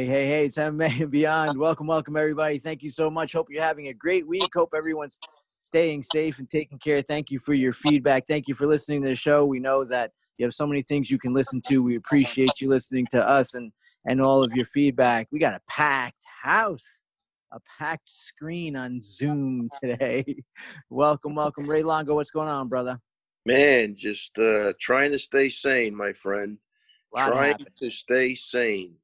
Hey, hey, hey, it's MMA and beyond. Welcome, welcome, everybody. Thank you so much. Hope you're having a great week. Hope everyone's staying safe and taking care. Thank you for your feedback. Thank you for listening to the show. We know that you have so many things you can listen to. We appreciate you listening to us and, and all of your feedback. We got a packed house, a packed screen on Zoom today. welcome, welcome. Ray Longo, what's going on, brother? Man, just uh, trying to stay sane, my friend. Trying happening. to stay sane.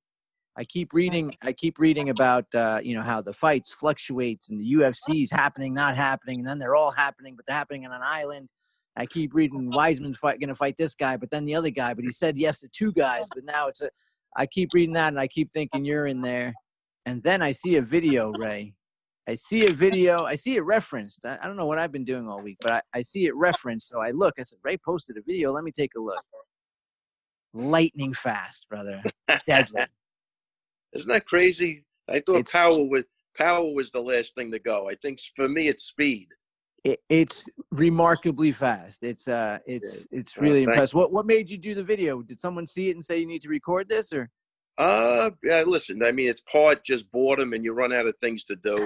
I keep reading. I keep reading about uh, you know how the fights fluctuates and the UFC's happening, not happening, and then they're all happening, but they're happening on an island. I keep reading Weidman's fight going to fight this guy, but then the other guy, but he said yes to two guys, but now it's a. I keep reading that and I keep thinking you're in there, and then I see a video, Ray. I see a video. I see it referenced. I, I don't know what I've been doing all week, but I, I see it referenced. So I look. I said, Ray posted a video. Let me take a look. Lightning fast, brother. Deadly. Isn't that crazy? I thought It's- power was power was the last thing to go. I think for me it's speed. it, it's remarkably fast. It's uh, it's it's Oh, really impressive. What what made you do the video? Did someone see it and say you need to record this, or Uh, yeah, listen, I mean, it's part just boredom and you run out of things to do.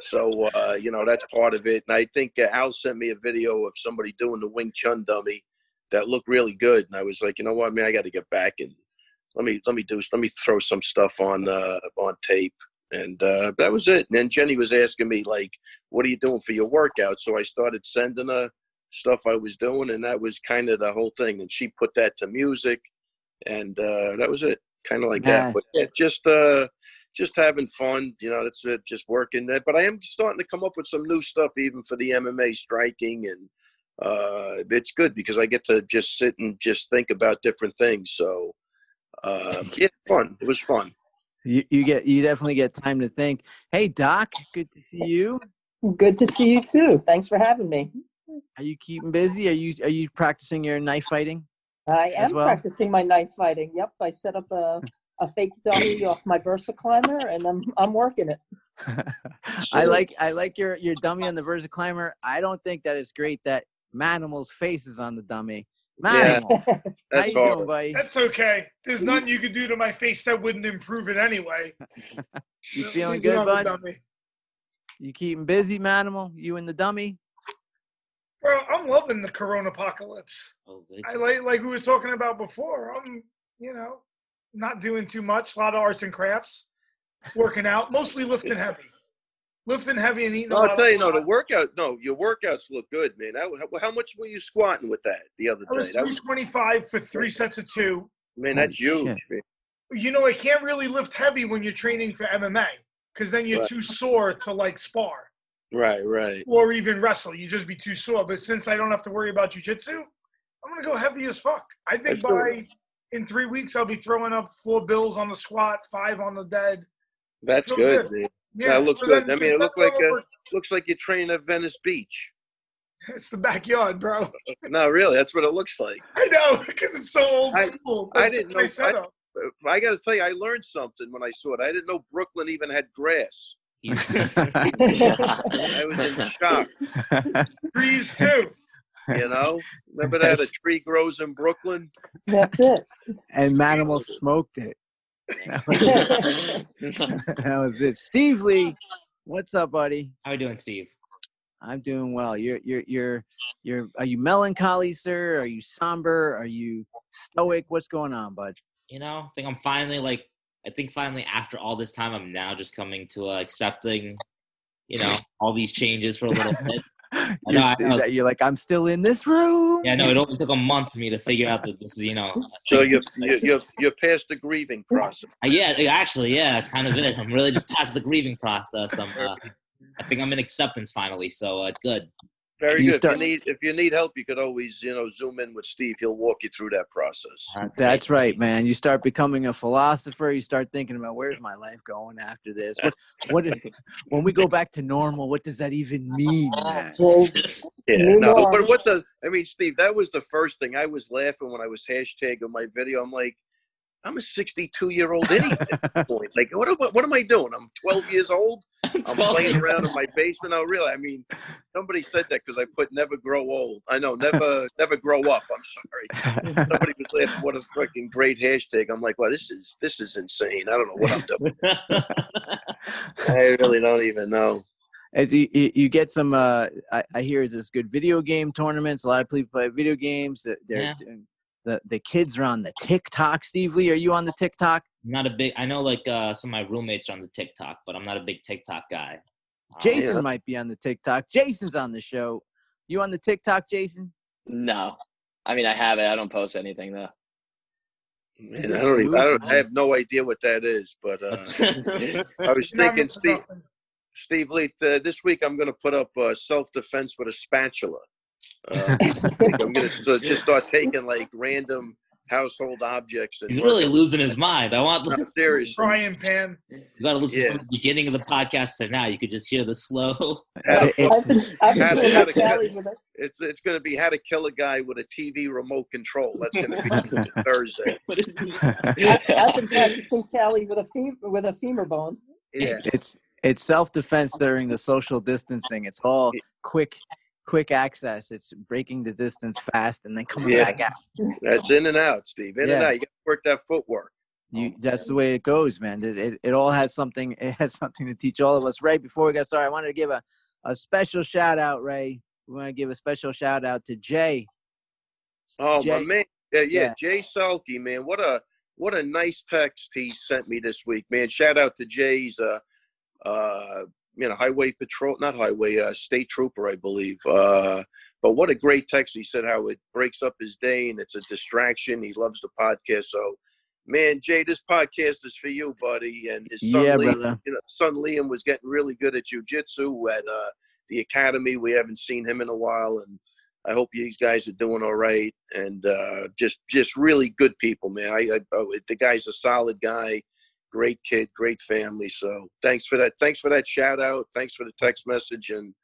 so, uh, you know, that's part of it. And I think uh, Al sent me a video of somebody doing the Wing Chun dummy that looked really good. And I was like, you know what, man, I got to get back and let me, let me do, let me throw some stuff on, uh, on tape. And uh, that was it. And then Jenny was asking me, like, what are you doing for your workout? So I started sending her stuff I was doing. And that was kind of the whole thing. And she put that to music. And uh, that was it kind of like Man. that. But yeah, just uh, just having fun. You know, that's it. Just working that. But I am starting to come up with some new stuff, even for the MMA striking, and uh, it's good because I get to just sit and just think about different things. So uh, yeah, fun. It was fun. you, you get you definitely get time to think. Hey Doc, good to see you. Good to see you too. Thanks for having me. Are you keeping busy? Are you are you practicing your knife fighting? I am well? practicing my knife fighting. Yep, I set up a, a fake dummy off my Versa climber, and I'm I'm working it. I like I like your your dummy on the Versa climber. I don't think that it's great that Manimal's face is on the dummy. Yeah. Manimal, how That's you doing, buddy? That's okay. There's nothing you could do to my face that wouldn't improve it anyway. You Leave feeling good, on bud? You keeping busy, Manimal? You and the dummy? Bro, I'm loving the Corona apocalypse. Oh. I like like we were talking about before. I'm, you know, not doing too much. A lot of arts and crafts, working out, mostly lifting heavy, lifting heavy and eating. a No, lot I'll tell of you, no, the fat. workout, no, your workouts look good, man. How, how- how much were you squatting with that the other I was day? That was, 325 for three sets of two. man, Holy that's huge. man. You know, I can't really lift heavy when you're training for MMA because then you're Right. too sore to like spar. Right, right. or even wrestle. You just be too sore. But since I don't have to worry about jujitsu, I'm gonna go heavy as fuck. I think That's good. by in three weeks I'll be throwing up four bills on the squat, five on the dead. That's Feel good, good. Man. Yeah, That looks so good. I mean, it looks like a- over- Looks like you're training at Venice Beach. it's the backyard, bro. No, really, that's what it looks like. I know because it's so old I- school. I didn't know- setup. But I got to tell you, I learned something when I saw it. I didn't know Brooklyn even had grass. I was in shock. Trees too. You know, remember that a tree grows in Brooklyn? That's it. and Manimal smoked it. That was, that was it. Steve Lee, what's up, buddy? How are you doing, Steve? I'm doing well. You're you're you're you're are you melancholy, sir? Are you somber? Are you stoic? What's going on, bud? You know, I think I'm finally like, I think finally after all this time, I'm now just coming to uh, accepting, you know, all these changes for a little bit. You're, know, I st- know. you're like I'm still in this room. Yeah, no, it only took a month for me to figure out that this is, you know. So you're, you're, you're, you're past the grieving process. Uh, yeah, actually, yeah, that's kind of it. I'm really just past the grieving process. I'm, uh, I think I'm in acceptance finally, so uh, it's good. Very You good. start- if, you need, if you need help, you could always, you know, zoom in with Steve. He'll walk you through that process. That's right, man. You start becoming a philosopher. You start thinking about where's my life going after this. What, what is when we go back to normal? What does that even mean? man? Yeah, no, but what the? I mean, Steve, that was the first thing I was laughing when I was hashtagging my video. I'm like, I'm a 62 year old idiot at this point. Like, what, am I- what am I doing? I'm 12 years old. I'm playing around in my basement. Oh, really? I mean, somebody said that because I put "never grow old." I know, never, never grow up. I'm sorry. Somebody was laughing. What a freaking great hashtag! I'm like, well, this is this is insane. I don't know what I'm doing. I really don't even know. As you, you you get some, uh, I, I hear there's this good video game tournaments. A lot of people play video games. They're, they're Yeah. doing, the the kids are on the TikTok. Steve Lee, are you on the TikTok? not a big. I know like uh, some of my roommates are on the TikTok, but I'm not a big TikTok guy. Um, Jason yeah. might be on the TikTok. Jason's on the show. You on the TikTok, Jason? No, I mean I have it. I don't post anything though. Man, I don't even. I, don't, I have no idea what that is. But uh, I was thinking, Steve. Steve Lee, uh, this week I'm going to put up uh, self defense with a spatula. Uh, I'm going to just start taking like random household objects and He's really losing his mind. I want. the seriously. Frying pan. You got to listen Yeah. from the beginning of the podcast to now. You could just hear the slow. How to It- it's- I've been, I've Had been it, doing had my it, had tally it. with it. It's it's going to be how to kill a guy with a TV remote control. That's going to be Thursday. What is he? I- I've been practicing tally with a fem- with a femur bone. Yeah, it's it's self defense during the social distancing. It's all quick quick access. It's breaking the distance fast and then coming Yeah. back out. that's in and out, Steve. In and out. You got to work that footwork. You, that's the way it goes, man. It, it, it all has something. It has something to teach all of us. Right before we got started, I wanted to give a, a special shout out, Ray. We want to give a special shout out to Jay. Oh Jay- my man, yeah, yeah, Yeah. Jay Selke, man, what a what a nice text he sent me this week, man. Shout out to Jay's, uh, uh, you know, highway patrol, not highway, uh, state trooper, I believe. Uh, but what a great text! He said how it breaks up his day and it's a distraction. He loves the podcast, so. Man, Jay, this podcast is for you, buddy. And his son, Yeah, Liam, brother. you know, son Liam was getting really good at jujitsu at uh, the academy. We haven't seen him in a while, and I hope you guys are doing all right and uh, just just really good people, man. I, I oh, the guy's a solid guy, great kid, great family. So thanks for that. Thanks for that shout out. Thanks for the text message, and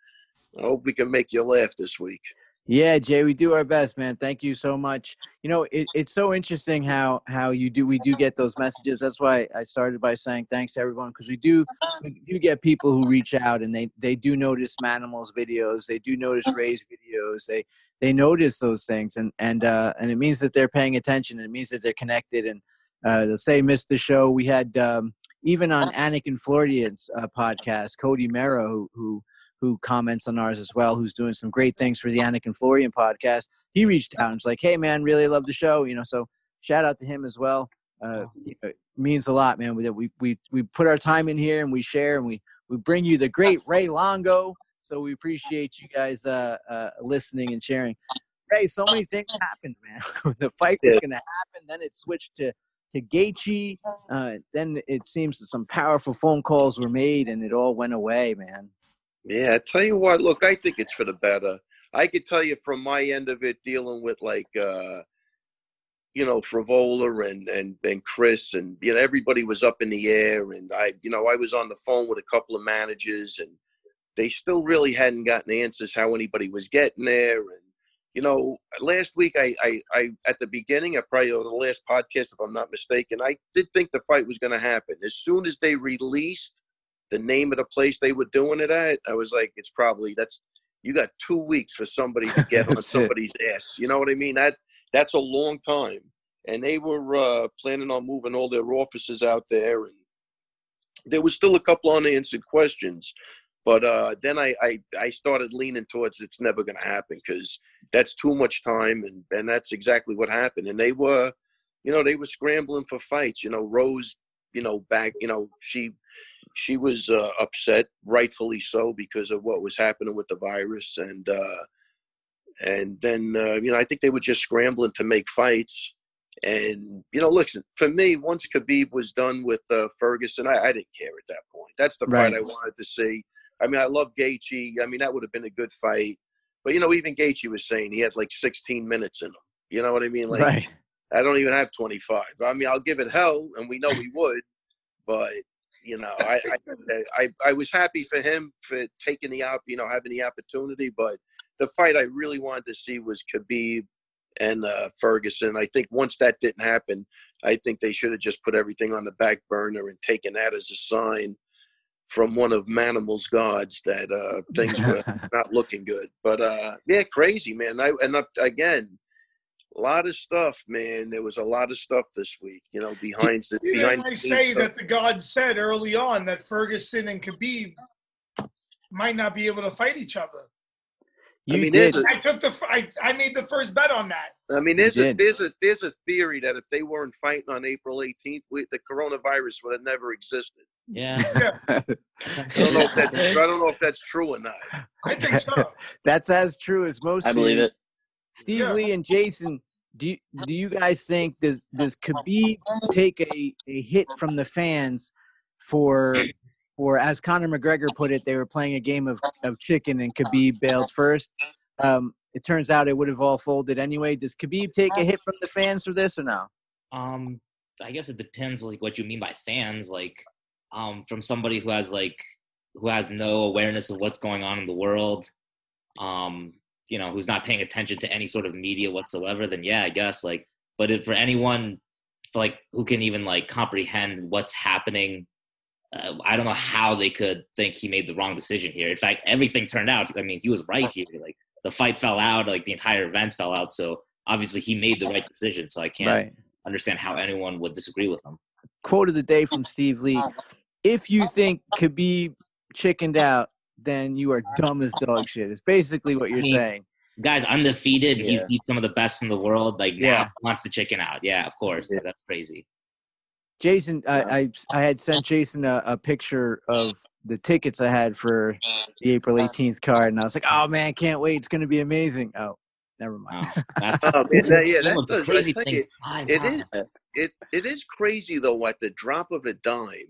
I hope we can make you laugh this week. Yeah, Jay, we do our best, man. Thank you so much. You know, it, it's so interesting how how you do we do get those messages. That's why I started by saying thanks to everyone because we do we do get people who reach out and they they do notice Manimals videos, they do notice Ray's videos, they they notice those things and and uh, and it means that they're paying attention. It means that they're connected and uh, they'll say missed the show. We had um, even on Anakin Floridian's uh, podcast, Cody Mero, who who who comments on ours as well, who's doing some great things for the Anakin Florian podcast. He reached out and was like, "Hey, man, really love the show." You know, so shout out to him as well. Uh, it means a lot, man. We we we we put our time in here and we share and we we bring you the great Ray Longo. So we appreciate you guys uh, uh, listening and sharing. Ray, so many things happened, man. the fight was going to happen, then it switched to to Gaethje. Uh, then it seems that some powerful phone calls were made, and it all went away, man. Yeah, I tell you what. Look, I think it's for the better. I could tell you from my end of it, dealing with like, uh, you know, Frivola and and and Chris, and you know, everybody was up in the air, and I, you know, I was on the phone with a couple of managers, and they still really hadn't gotten answers how anybody was getting there, and you know, last week I, I, I at the beginning, I probably on the last podcast, if I'm not mistaken, I did think the fight was going to happen. As soon as they released the name of the place they were doing it at, I was like, it's probably that's you got two weeks for somebody to get on That's it. somebody's ass. You know what I mean? That that's a long time. And they were uh, planning on moving all their offices out there, and there was still a couple unanswered questions. But uh, then I, I I started leaning towards it's never going to happen because that's too much time, and and that's exactly what happened. And they were, you know, they were scrambling for fights. You know, Rose, you know, back, you know, she she was uh, upset, rightfully so, because of what was happening with the virus, and uh, and then uh, you know I think they were just scrambling to make fights. And you know, listen, for me, once Khabib was done with uh, Ferguson, I, I didn't care at that point. That's the Right. fight I wanted to see. I mean, I love Gaethje. I mean, that would have been a good fight. But you know, even Gaethje was saying he had like 16 minutes in him. You know what I mean? Like right. I don't even have 25. I mean, I'll give it hell, and we know he would. But you know, I I, I I was happy for him for taking the op, you know, having the opportunity. But the fight I really wanted to see was Khabib and uh, Ferguson. I think once that didn't happen, I think they should have just put everything on the back burner and taken that as a sign from one of Manimal's gods that uh, things were not looking good. But uh, yeah, crazy man. I and uh, again, a lot of stuff, man. There was a lot of stuff this week. You know, behind the Didn't behind. I the say stuff. that the God said early on that Ferguson and Khabib might not be able to fight each other? You I mean, did. there's I took the f- I, I made the first bet on that. I mean, there's a did. there's a there's a theory that if they weren't fighting on April 18th, we, the coronavirus would have never existed. Yeah. I don't know if that's I don't know if that's true or not. I think so. That's as true as most. I believe things. it. Steve Yeah. Lee and Jason, do you, do you guys think does does Khabib take a, a hit from the fans for for as Conor McGregor put it, they were playing a game of, of chicken and Khabib bailed first. Um, it turns out it would have all folded anyway. Does Khabib take a hit from the fans for this or no? Um, I guess it depends like what you mean by fans. Like, um, from somebody who has like who has no awareness of what's going on in the world, um, you know, who's not paying attention to any sort of media whatsoever, then yeah, I guess like. But if for anyone like who can even like comprehend what's happening, uh, I don't know how they could think he made the wrong decision here. In fact, everything turned out. I mean, he was right here. Like the fight fell out, like the entire event fell out. So obviously, he made the right decision. So I can't Right. understand how anyone would disagree with him. Quote of the day from Steve Lee: If you oh, think oh. Khabib chickened out, then you are dumb as dog shit. It's basically what you're mean, saying. Guy's undefeated. He's beat some of the best in the world. Like Yeah. he wants to chicken out. Yeah, of course. Yeah. That's crazy. Jason, I, I I had sent Jason a, a picture of the tickets I had for the April 18th card, and I was like, "Oh man, can't wait! It's gonna be amazing." Oh, never mind. Wow. Oh, man, that- yeah, that does. Crazy think thing, it, five it times. is. It it is crazy though. At the drop of a dime,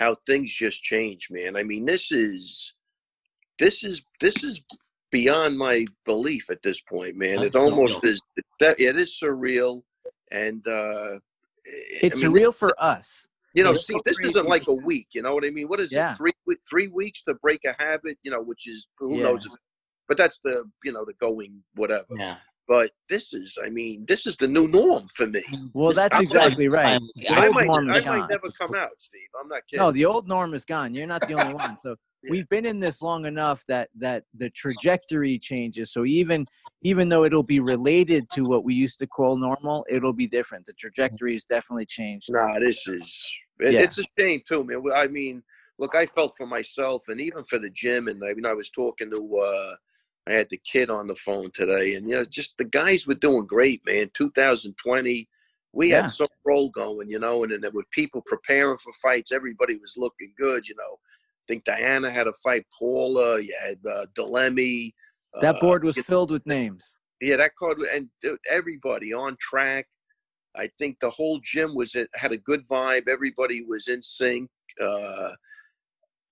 how things just change, man. I mean, this is this is this is beyond my belief at this point, man. That's it almost surreal. is. That it is surreal, and uh, It's I mean, surreal for us. You know, It's see, so this crazy. isn't like a week. You know what I mean? What is Yeah. it? Three three weeks to break a habit. You know, which is who Yeah. knows. If, but that's the you know the going whatever. Yeah. But this is, I mean, this is the new norm for me. Well, that's I'm exactly right. The I old might, norm I might never come out, Steve. I'm not kidding. No, the old norm is gone. You're not the only one. So Yeah. we've been in this long enough that that the trajectory changes. So even even though it'll be related to what we used to call normal, it'll be different. The trajectory has definitely changed. Nah, this is it, Yeah. it's a shame too, man. I mean, look, I felt for myself and even for the gym. And I mean, I was talking to uh, I had the kid on the phone today, and you know, just the guys were doing great, man. 2020, we Yeah. had some roll going, you know, and then there were people preparing for fights. Everybody was looking good, you know. I think Diana had a fight, Paula. You had uh, Delemy. That uh, board was filled with names. yeah, that card and everybody on track. I think the whole gym was it had a good vibe. Everybody was in sync. Uh,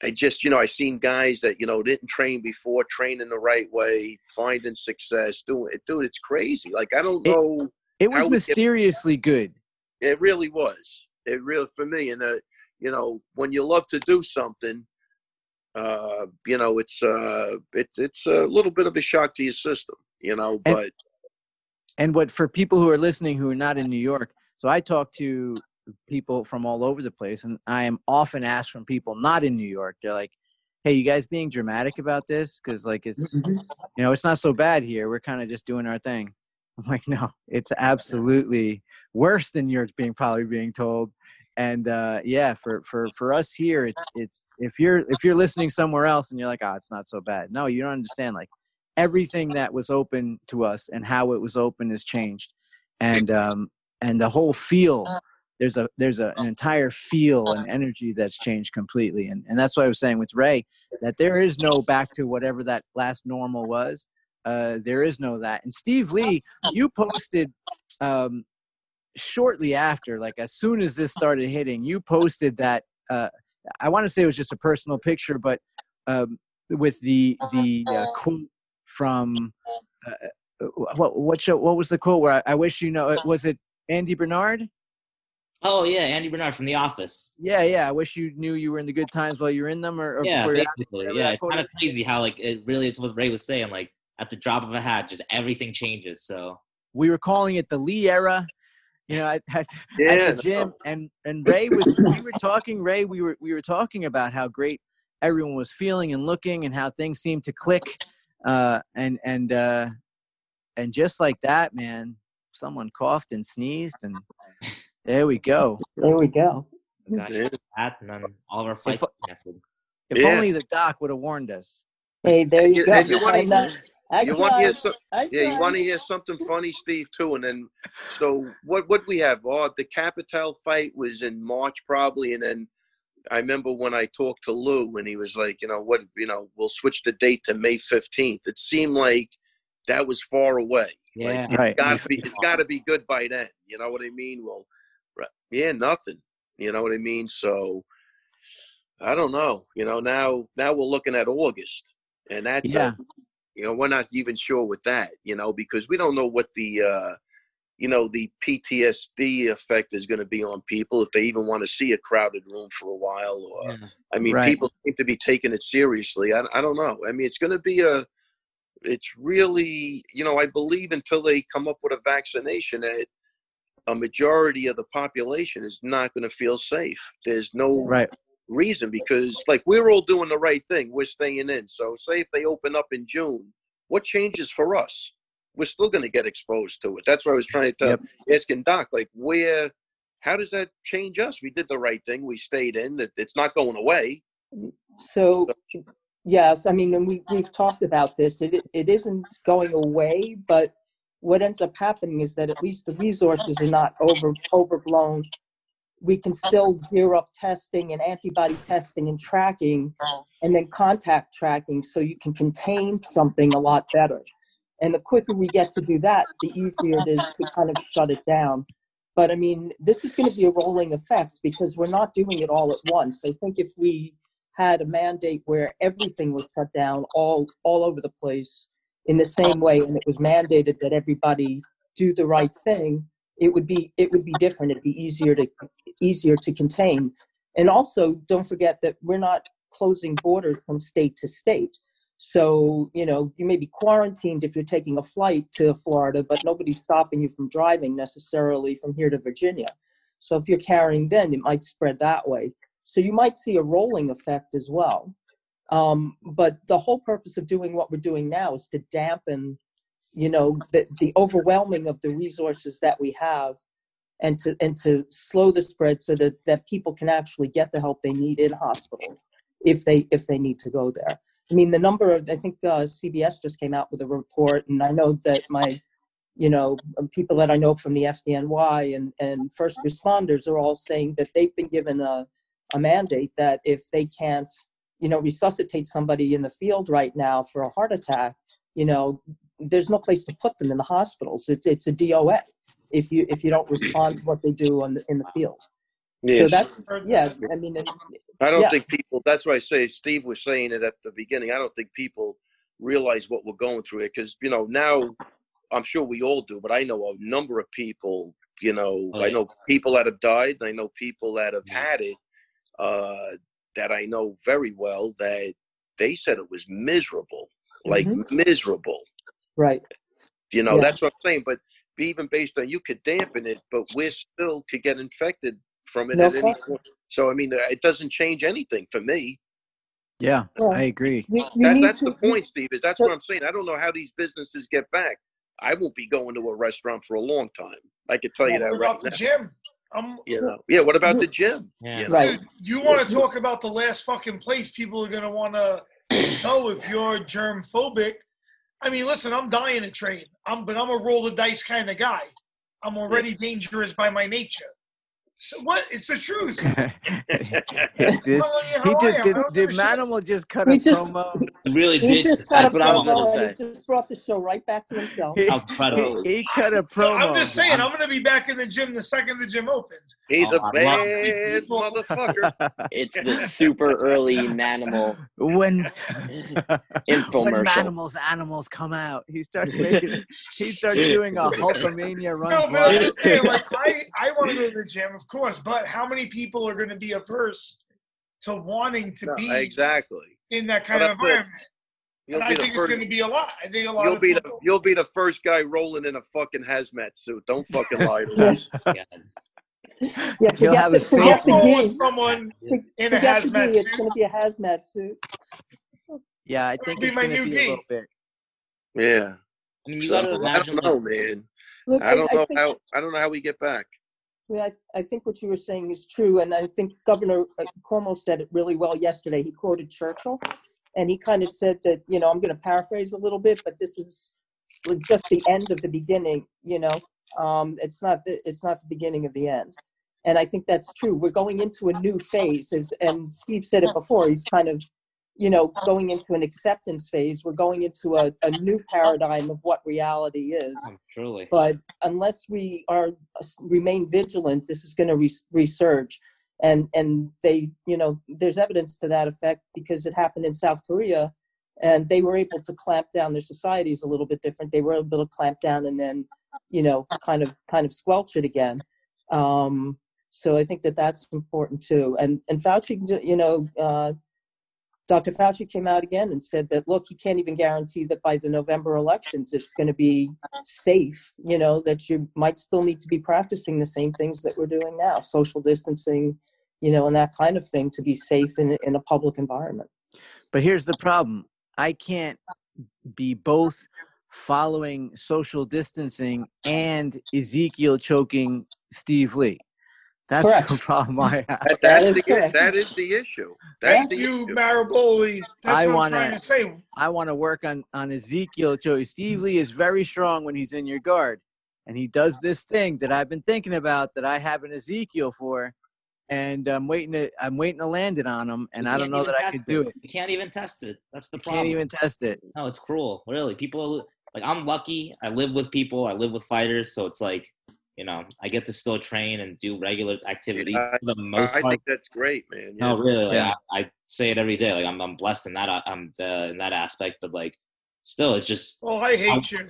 I just, you know, I seen guys that you know didn't train before, training the right way, finding success, doing it. Dude, it's crazy. Like I don't know. It was we get- mysteriously good. It really was. It really for me. And uh, you know, when you love to do something, uh, you know, it's uh, it, it's a little bit of a shock to your system. You know, but And what for people who are listening who are not in New York, so I talk to people from all over the place, and I am often asked from people not in New York. They're like, "Hey, you guys being dramatic about this? Because like it's you know it's not so bad here. We're kind of just doing our thing." I'm like, "No, it's absolutely worse than you're being probably being told." And uh, yeah, for for for us here, it's it's if you're if you're listening somewhere else and you're like, "Oh, it's not so bad." No, you don't understand. Like everything that was open to us and how it was open has changed and um and the whole feel there's a there's a, an entire feel and energy that's changed completely and and that's what i was saying with ray that there is no back to whatever that last normal was uh there is no that and steve lee you posted um shortly after like as soon as this started hitting you posted that uh i want to say it was just a personal picture but um with the the uh, quote from uh, what what show, what was the quote where I, I wish you know was it Andy Bernard? Oh yeah, Andy Bernard from The Office. Yeah, yeah. I wish you knew you were in the good times while you're in them, or, or Yeah, before you had- basically. whatever Yeah, it's kind of crazy how like it really it's what Ray was saying. Like at the drop of a hat, just everything changes. So we were calling it the Lee era. You know, at, at, Yeah, at the no. gym, and and Ray was. we were talking, Ray. We were we were talking about how great everyone was feeling and looking, and how things seemed to click. Uh, and and uh, and just like that, man, someone coughed and sneezed, and there we go. There we go. Got that, and then all of our fights connected. If Yeah. only the doc would have warned us. Hey, there you You- go. and you wanna- I know. I You want to hear tried. some, I Yeah, you want to hear something funny, Steve, too? And then, so what? What we have? Oh, the Capital fight was in March, probably, and then I remember when I talked to Lou, and he was like, you know, what? You know, we'll switch the date to May fifteenth. It seemed like that was far away. Yeah. Like, Right. it's got to be. It's got to be good by then. You know what I mean? Well, right, yeah, nothing. You know what I mean? So, I don't know. You know, now now we're looking at August, and that's a- you know, we're not even sure with that, you know, because we don't know what the, uh, you know, the PTSD effect is going to be on people if they even want to see a crowded room for a while. Or, Yeah. I mean, Right. people seem to be taking it seriously. I, I don't know. I mean, it's going to be a, it's really, you know, I believe until they come up with a vaccination that a majority of the population is not going to feel safe. There's no Right. reason because like we're all doing the right thing we're staying in so say if they open up in june what changes for us we're still going to get exposed to it that's what i was trying to tell Yep. asking doc like where how does that change us we did the right thing we stayed in it, it's not going away So, yes, I mean, and we, we've talked about this. It, it isn't going away, but what ends up happening is that at least the resources are not over overblown. We can still gear up testing and antibody testing and tracking and then contact tracking so you can contain something a lot better. And the quicker we get to do that, the easier it is to kind of shut it down. But I mean, this is going to be a rolling effect because we're not doing it all at once. I think if we had a mandate where everything was shut down all all over the place in the same way and it was mandated that everybody do the right thing it would be it would be different. It'd be easier to easier to contain. And also don't forget that we're not closing borders from state to state. So you know you may be quarantined if you're taking a flight to florida but nobody's stopping you from driving necessarily from here to virginia. So if you're carrying then it might spread that way. So you might see a rolling effect as well. Um, but the whole purpose of doing what we're doing now is to dampen, you know, the, the overwhelming of the resources that we have and to and to slow the spread so that, that people can actually get the help they need in hospital if they if they need to go there. I mean, the number of I think uh, CBS just came out with a report, and I know that my you know, people that I know from the FDNY and, and first responders are all saying that they've been given a, a mandate that if they can't, you know, resuscitate somebody in the field right now for a heart attack, you know, there's no place to put them in the hospitals. It's it's a DOA if you if you don't respond to what they do on the, in the field. So that's yeah. I mean, and- I don't Yeah. think people. That's why I say Steve was saying it at the beginning. I don't think people realize what we're going through it because you know now I'm sure we all do, but I know a number of people. You know, Oh, I know people that have died. and I know people that have Yeah. had it uh, that I know very well that they said it was miserable, like mm-hmm. miserable. right. You know, Yeah. that's what I'm saying. But even based on you could dampen it, but we still could get infected from it No at any point. So I mean, it doesn't change anything for me. Yeah, Well, I agree. We, we That, that's to, the point, Steve. Is that's So- what I'm saying. I don't know how these businesses get back. I won't be going to a restaurant for a long time. I could tell you that about right the gym? Um, You know, yeah. What about the gym? Yeah. You know? Right. Dude, you want to talk about the last fucking place people are gonna want to know if you're germ phobic? I mean, listen, I'm dying to train. I'm, but I'm a roll the dice kind of guy. I'm already dangerous by my nature. So what? It's the truth. This- How he I did. Did, I don't did give a shit. Manimal just cut We a just- promo? He really he did. just cut a That's what I was promo gonna and say. he just brought the show right back to himself. He, Incredible. he, he cut a promo. I'm just saying, I'm gonna be back in the gym the second the gym opens. He's Oh, a I love bad motherfucker. It's the super early Manimal when infomercial. when. Manimal's animals come out, he starts making. He starts doing a Hulkamania run. No, but I'm just saying, like, I, I want to go to the gym, of course, but how many people are going to be averse to wanting to No, be exactly. in that kind of Well, that's it. environment? You'll and be I think first. it's going to be a lot. I think a lot You'll of be the you'll be the first guy rolling in a fucking hazmat suit. Don't fucking lie to us. Yeah, You'll have the, a forget safe the I'll go gi. with someone For- in a Forget the gi. hazmat It's going to be a hazmat suit. Yeah, I would think be it's going to new be a little bit. Yeah. I mean, you So, got to I don't know, man. Look, I don't know think, how. I don't know how we get back. Yeah, I, I think what you were saying is true, and I think Governor uh, Cuomo said it really well yesterday. He quoted Churchill, and he kind of said that you know I'm going to paraphrase a little bit, but this is just the end of the beginning. You know, um, it's not the, it's not the beginning of the end, and I think that's true. We're going into a new phase, as and Steve said it before. He's kind of you know going into an acceptance phase. We're going into a, a new paradigm of what reality is. Oh, truly. but unless we are remain vigilant this is going to re- resurge. And and they you know there's evidence to that effect because it happened in south korea and they were able to clamp down their societies a little bit different. They were able to clamp down and then you know kind of kind of squelch it again. Um so i think that that's important too. And and fauci you know uh Dr. Fauci came out again and said that, look, he can't even guarantee that by the November elections it's going to be safe, you know, that you might still need to be practicing the same things that we're doing now, social distancing, you know, and that kind of thing to be safe in, in a public environment. But here's the problem I can't be both following social distancing and Ezekiel choking Steve Lee. That's Correct. the problem I have. That, That that's the that is the issue. That's Thank the you, issue. Maraboli. That's I what wanna- I'm trying to say. I want to work on on Ezekiel choking. Steve Lee is very strong when he's in your guard, and he does this thing that I've been thinking about that I have an Ezekiel for, and I'm waiting to I'm waiting to land it on him, and I don't know that I test can do it. You can't even test it. That's the problem. You Can't even test it. No, it's cruel. Really, people like I'm lucky. I live with people. I live with fighters, so it's like you know I get to still train and do regular activities Yeah, for the most I part. think that's great, man. No, really, like, Yeah. I, I say it every day. Like I'm, I'm blessed in that. uh, I'm the, in that aspect, but like, still, it's just. Oh, I hate you.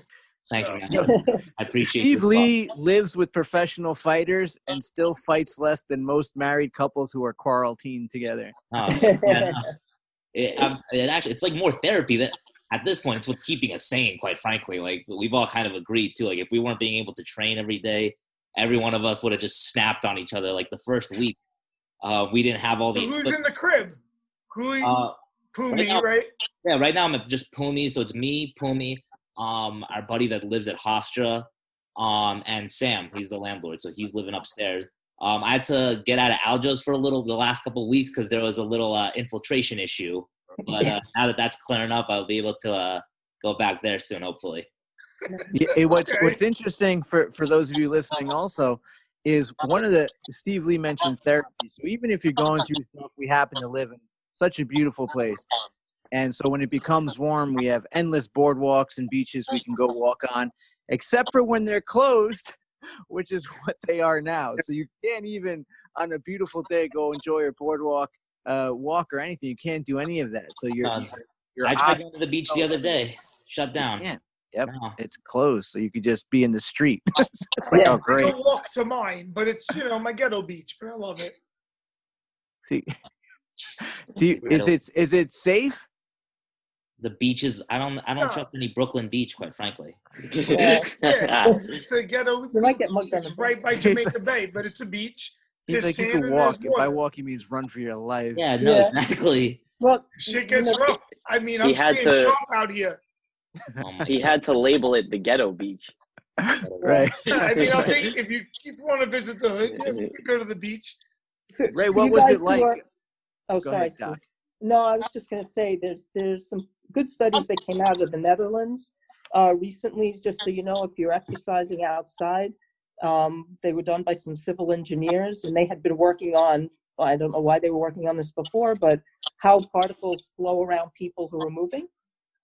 Thank So- you, man. I appreciate Steve this love. Lee lives with professional fighters and still fights less than most married couples who are quarantined together. Oh, yeah, no. it, um, it actually, it's like more therapy that at this point, it's what's keeping us sane. Quite frankly, like we've all kind of agreed too. Like if we weren't being able to train every day, every one of us would have just snapped on each other. Like the first week, uh, we didn't have all So the. who's in the crib? Who? uh, Pumi, right now- right? Yeah, right now I'm just Pumi, so it's me, Pumi, um, our buddy that lives at Hofstra, um, and Sam. He's the landlord, so he's living upstairs. Um, I had to get out of Aljo's for a little the last couple of weeks because there was a little uh, infiltration issue. But uh, now that that's clearing up, I'll be able to uh, go back there soon, hopefully. Yeah, it- what's Okay. what's interesting for for those of you listening also is one of the Steve Lee mentioned therapy. So even if you're going through stuff, we happen to live in such a beautiful place, and so when it becomes warm, we have endless boardwalks and beaches we can go walk on, except for when they're closed, which is what they are now. So you can't even on a beautiful day go enjoy a boardwalk uh, walk or anything. You can't do any of that. So you're, Uh, you're, you're I tried options to the beach the other day, shut down. can't. Yep. No. it's closed, so you could just be in the street. it's like, Yeah. oh, great. a walk to mine, but it's you know my ghetto beach, but I love it. See, do you, is it is it safe? The beaches, I don't, I don't No. trust any Brooklyn beach, quite frankly. Yeah, it's the ghetto. You might get mugged on the right by Jamaica Bay, but it's a beach. He's like you can walk. If I walk, he means run for your life. Yeah, no, Yeah. exactly. Well, Shit you know, gets rough. I mean, I'm had staying to- sharp out here. Oh he had to label it the ghetto beach. right. I mean, I think if you if you want to visit the hood, yeah, you could go to the beach. Ray, what was it who like? are- oh, Go sorry, ahead, Steve. No, I was just going to say there's there's some good studies that came out of the Netherlands uh, recently. Just so you know, if you're exercising outside, um, they were done by some civil engineers, and they had been working on. I don't know why they were working on this before, but how particles flow around people who are moving,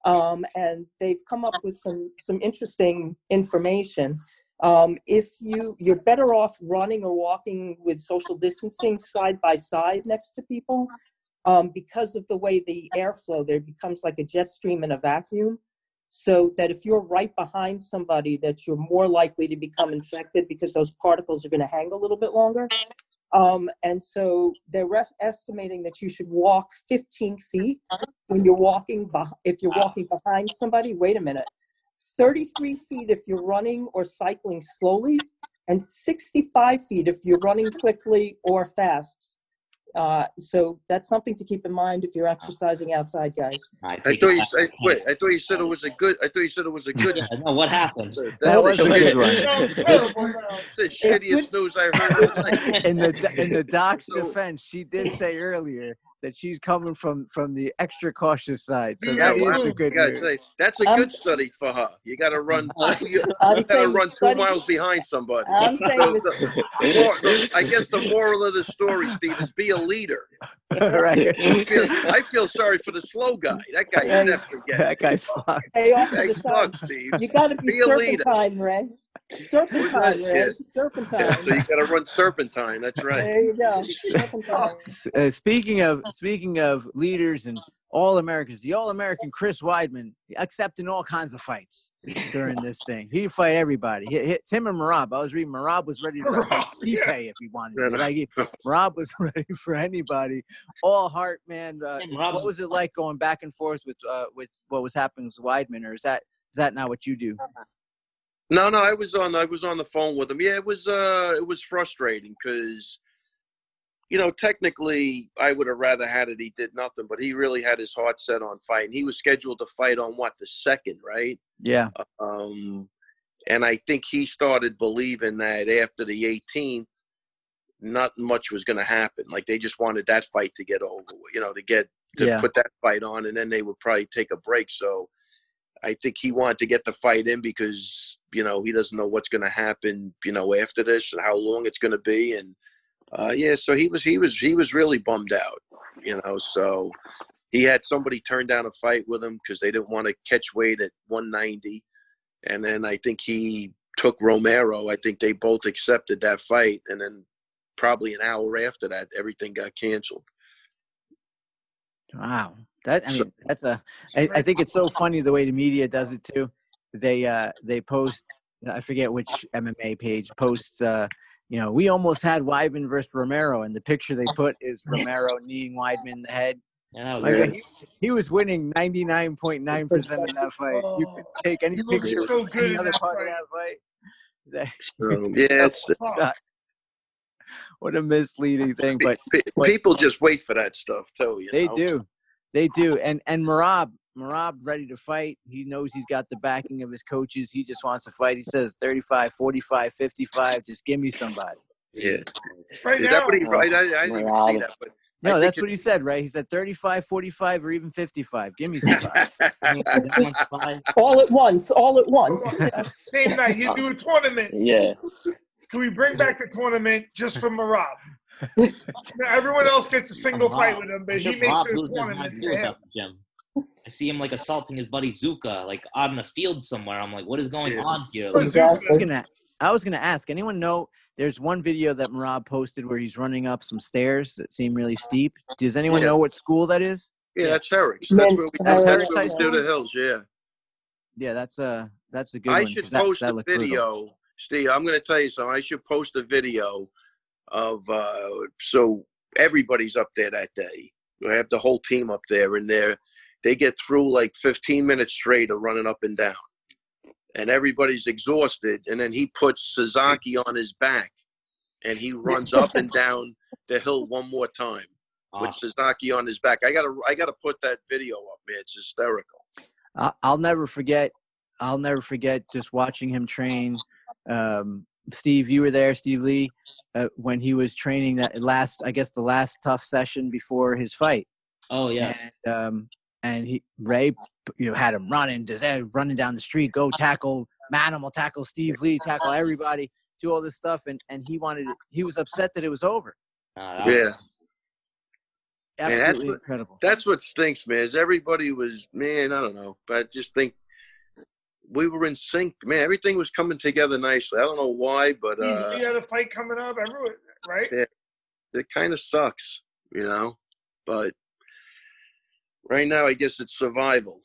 um, and they've come up with some some interesting information. Um, if you you're better off running or walking with social distancing side by side next to people um, because of the way the airflow there becomes like a jet stream in a vacuum so that if you're right behind somebody that you're more likely to become infected because those particles are going to hang a little bit longer Um, and so they're estimating that you should walk 15 feet when you're walking, beh- if you're walking behind somebody. Wait a minute. 33 feet if you're running or cycling slowly, and 65 feet if you're running quickly or fast. Uh, so that's something to keep in mind if you're exercising outside, guys. I, I thought you. I, wait. I thought you said it was a good. I thought you said it was a good. Yeah, no, what happened? That's That was the a good shittiest- one. Sounds terrible now. That's the shittiest news I heard. in the in the doc's So- defense, she did say earlier that she's coming from from the extra cautious side. So Yeah, that well, is I the good news. say, that's a I'm- good study for her. You got to run. You, you got to saying run two study- miles behind somebody. I'm saying So this, the mor- I guess the moral of the story, Steve, is be a leader. right. I feel, I feel sorry for the slow guy. That guy's Hey. never getting. that guy's fucked. pay off for That the time. sucks, Steve. You got to be, Be a leader. serpentine, Ray. Serpentine, that Serpentine. Yeah, so you got to run serpentine. That's right. There you go. Serpentine. Uh, speaking of speaking of leaders and all Americans, the all American Chris Weidman accepting all kinds of fights during this thing. He fight everybody. Hit, hit Tim and Merab. I was reading Merab was ready to fight Stipe yeah. if he wanted. Yeah, To. Like, he- Merab was ready for anybody. All heart, man. Uh, what was it like going back and forth with uh, with what was happening with Weidman, or is that is that not what you do? No, no, I was on. I was on the phone with him. Yeah, it was. Uh, it was frustrating because, you know, technically, I would have rather had it. He did nothing, but he really had his heart set on fighting. He was scheduled to fight on what the second, right? Yeah, Um, and I think he started believing that after the 18th, not much was going to happen. Like they just wanted that fight to get over, you know, to get to Yeah. put that fight on, and then they would probably take a break. So I think he wanted to get the fight in because you know he doesn't know what's going to happen, you know, after this and how long it's going to be, and uh, yeah, so he was he was he was really bummed out, you know. So he had somebody turn down a fight with him because they didn't want to catch weight at 190, and then I think he took Romero. I think they both accepted that fight, and then probably an hour after that, everything got canceled. wow. That I So- mean, that's a I, I think it's so funny the way the media does it too. They uh they post I forget which MMA page posts uh you know we almost had Weidman versus Romero and the picture they put is Romero kneeing Weidman in the head. Yeah, that was Like he, he was winning ninety nine point nine percent of that fight. You could take any He picture so of good any other that part fight. of that fight. That, yeah, it's Fuck. what a misleading thing, but pe- but- people just wait for that stuff too. You They know? do. They do. And and Merab, Merab ready to fight. He knows he's got the backing of his coaches. He just wants to fight. He says 35, 45, 55, just give me somebody. Yeah, Right is now, that what he? I, I, I didn't even see that, but No, I that's what he said, right? He said 35, 45, or even 55. Give me somebody. All at once. All at once. same night, you do a tournament. Yeah. Can we bring back the tournament just for Merab? Now, everyone else gets a single fight with him, but he makes it a tournament for him. Gym. I see him like assaulting his buddy Zuka, like out in a field somewhere. I'm like, what is going on here? Who's Like, I was gonna, I was gonna ask. Anyone know? There's one video that Merab posted where he's running up some stairs that seem really steep. Does anyone Yeah. know what school that is? yeah, that's Herrick's. That's where we. That's, Herrick's where we do the hills. Yeah. Yeah, that's a that's a good I one. 'cause should that- post that a looked brutal. video, Steve. I'm going to tell you something. I should post a video of uh, so everybody's up there that day. I have the whole team up there, and they they get through like 15 minutes straight of running up and down, and everybody's exhausted. And then he puts Sasaki on his back, and he runs up and down the hill one more time with awesome. Sasaki on his back. I gotta I gotta put that video up, man. It's hysterical. I- I'll never forget. I'll never forget just watching him train. Um, Steve, you were there, Steve Lee, uh, when he was training that last, I guess, the last tough session before his fight. Oh yes. And, um, and he Ray, you know, had him running, just, eh, running down the street, go tackle Manimal, tackle Steve Lee, tackle everybody, do all this stuff, and and he wanted, it, he was upset that it was over. Uh, that was- Yeah. Man, that's Absolutely what- incredible. That's what stinks, man. Is everybody was man. I don't know, but I just think we were in sync, man. Everything was coming together nicely. I don't know why, but He, uh, he had a fight coming up, everywhere, right? it kind of sucks, you know. But right now, I guess it's survival.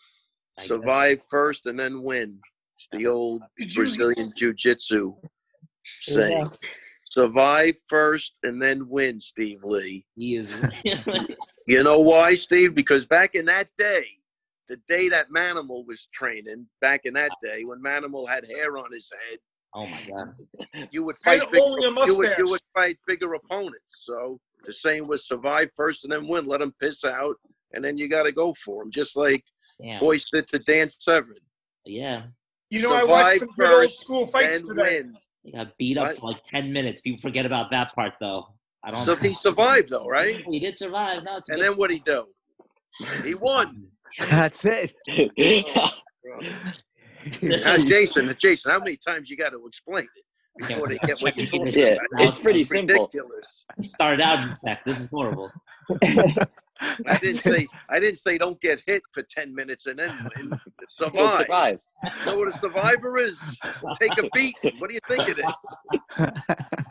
I guess. Survive first and then win. It's the old Brazilian jiu-jitsu saying. Survive first and then win, Steve Lee. He is. You know why, Steve? Because back in that day, the day that Manimal was training, back in that day when Manimal had hair on his head, Oh my god. you would fight big, only a you would, mustache. you would fight bigger opponents. So the same was survive first and then win. Let them piss out, and then you got to go for them. Just like Damn. Royce did to Dan Severn. Yeah. You know, I watched the good old first school fights today. win. He got beat up What? for like ten minutes. People forget about that part though. I don't. So he survived though, right? He did survive. No, And then what he do? He won. That's it. Now, Jason, Jason, how many times you got to explain it before they get what you're doing? Yeah, it's pretty simple. Ridiculous. He started out in tech. This is horrible. I didn't say I didn't say don't get hit for ten minutes and then win. So Survive. survive. So what a survivor is? Take a beat. What do you think it is?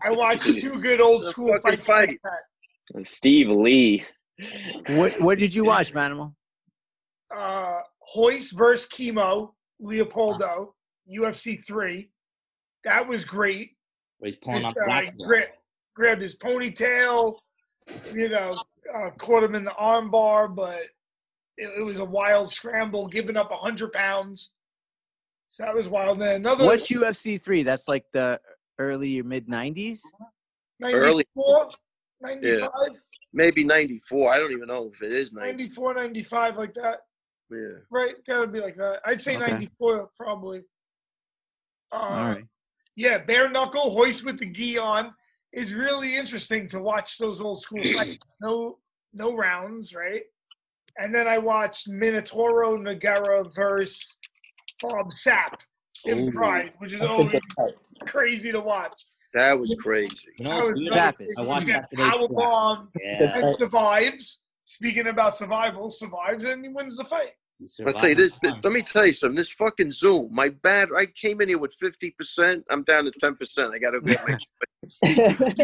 I watched two good old school fucking fights. fight. Steve Lee. what What did you watch, Manimal? uh, Royce versus Kimo, Leopoldo, UFC three. That was great. Where he's pulling Just, on the uh, gra- grabbed his ponytail, you know, uh, caught him in the armbar, but it, it was a wild scramble, giving up hundred pounds. So that was wild. Then another What's UFC three? That's like the early or mid nineties. early- 94, 95, Maybe ninety four. I don't even know if it is ninety. 94, 95, like that. Yeah. Right? Gotta be like that. I'd say Okay. 94, probably. Uh, All right. Yeah, bare knuckle Royce with the gi on. is really interesting to watch those old school fights. No, no rounds, right? And then I watched Minotauro Nogueira versus Bob Sapp in Ooh. Pride, which is always crazy to watch. That was crazy. You know That was? Sapp really is- I watched that today. Powerbomb Yeah. and survives. Speaking about survival, survives and he wins the fight. He But say survived this, the let me tell you something. This fucking Zoom, my bad. I came in here with fifty percent. I'm down to ten percent. I got to get my.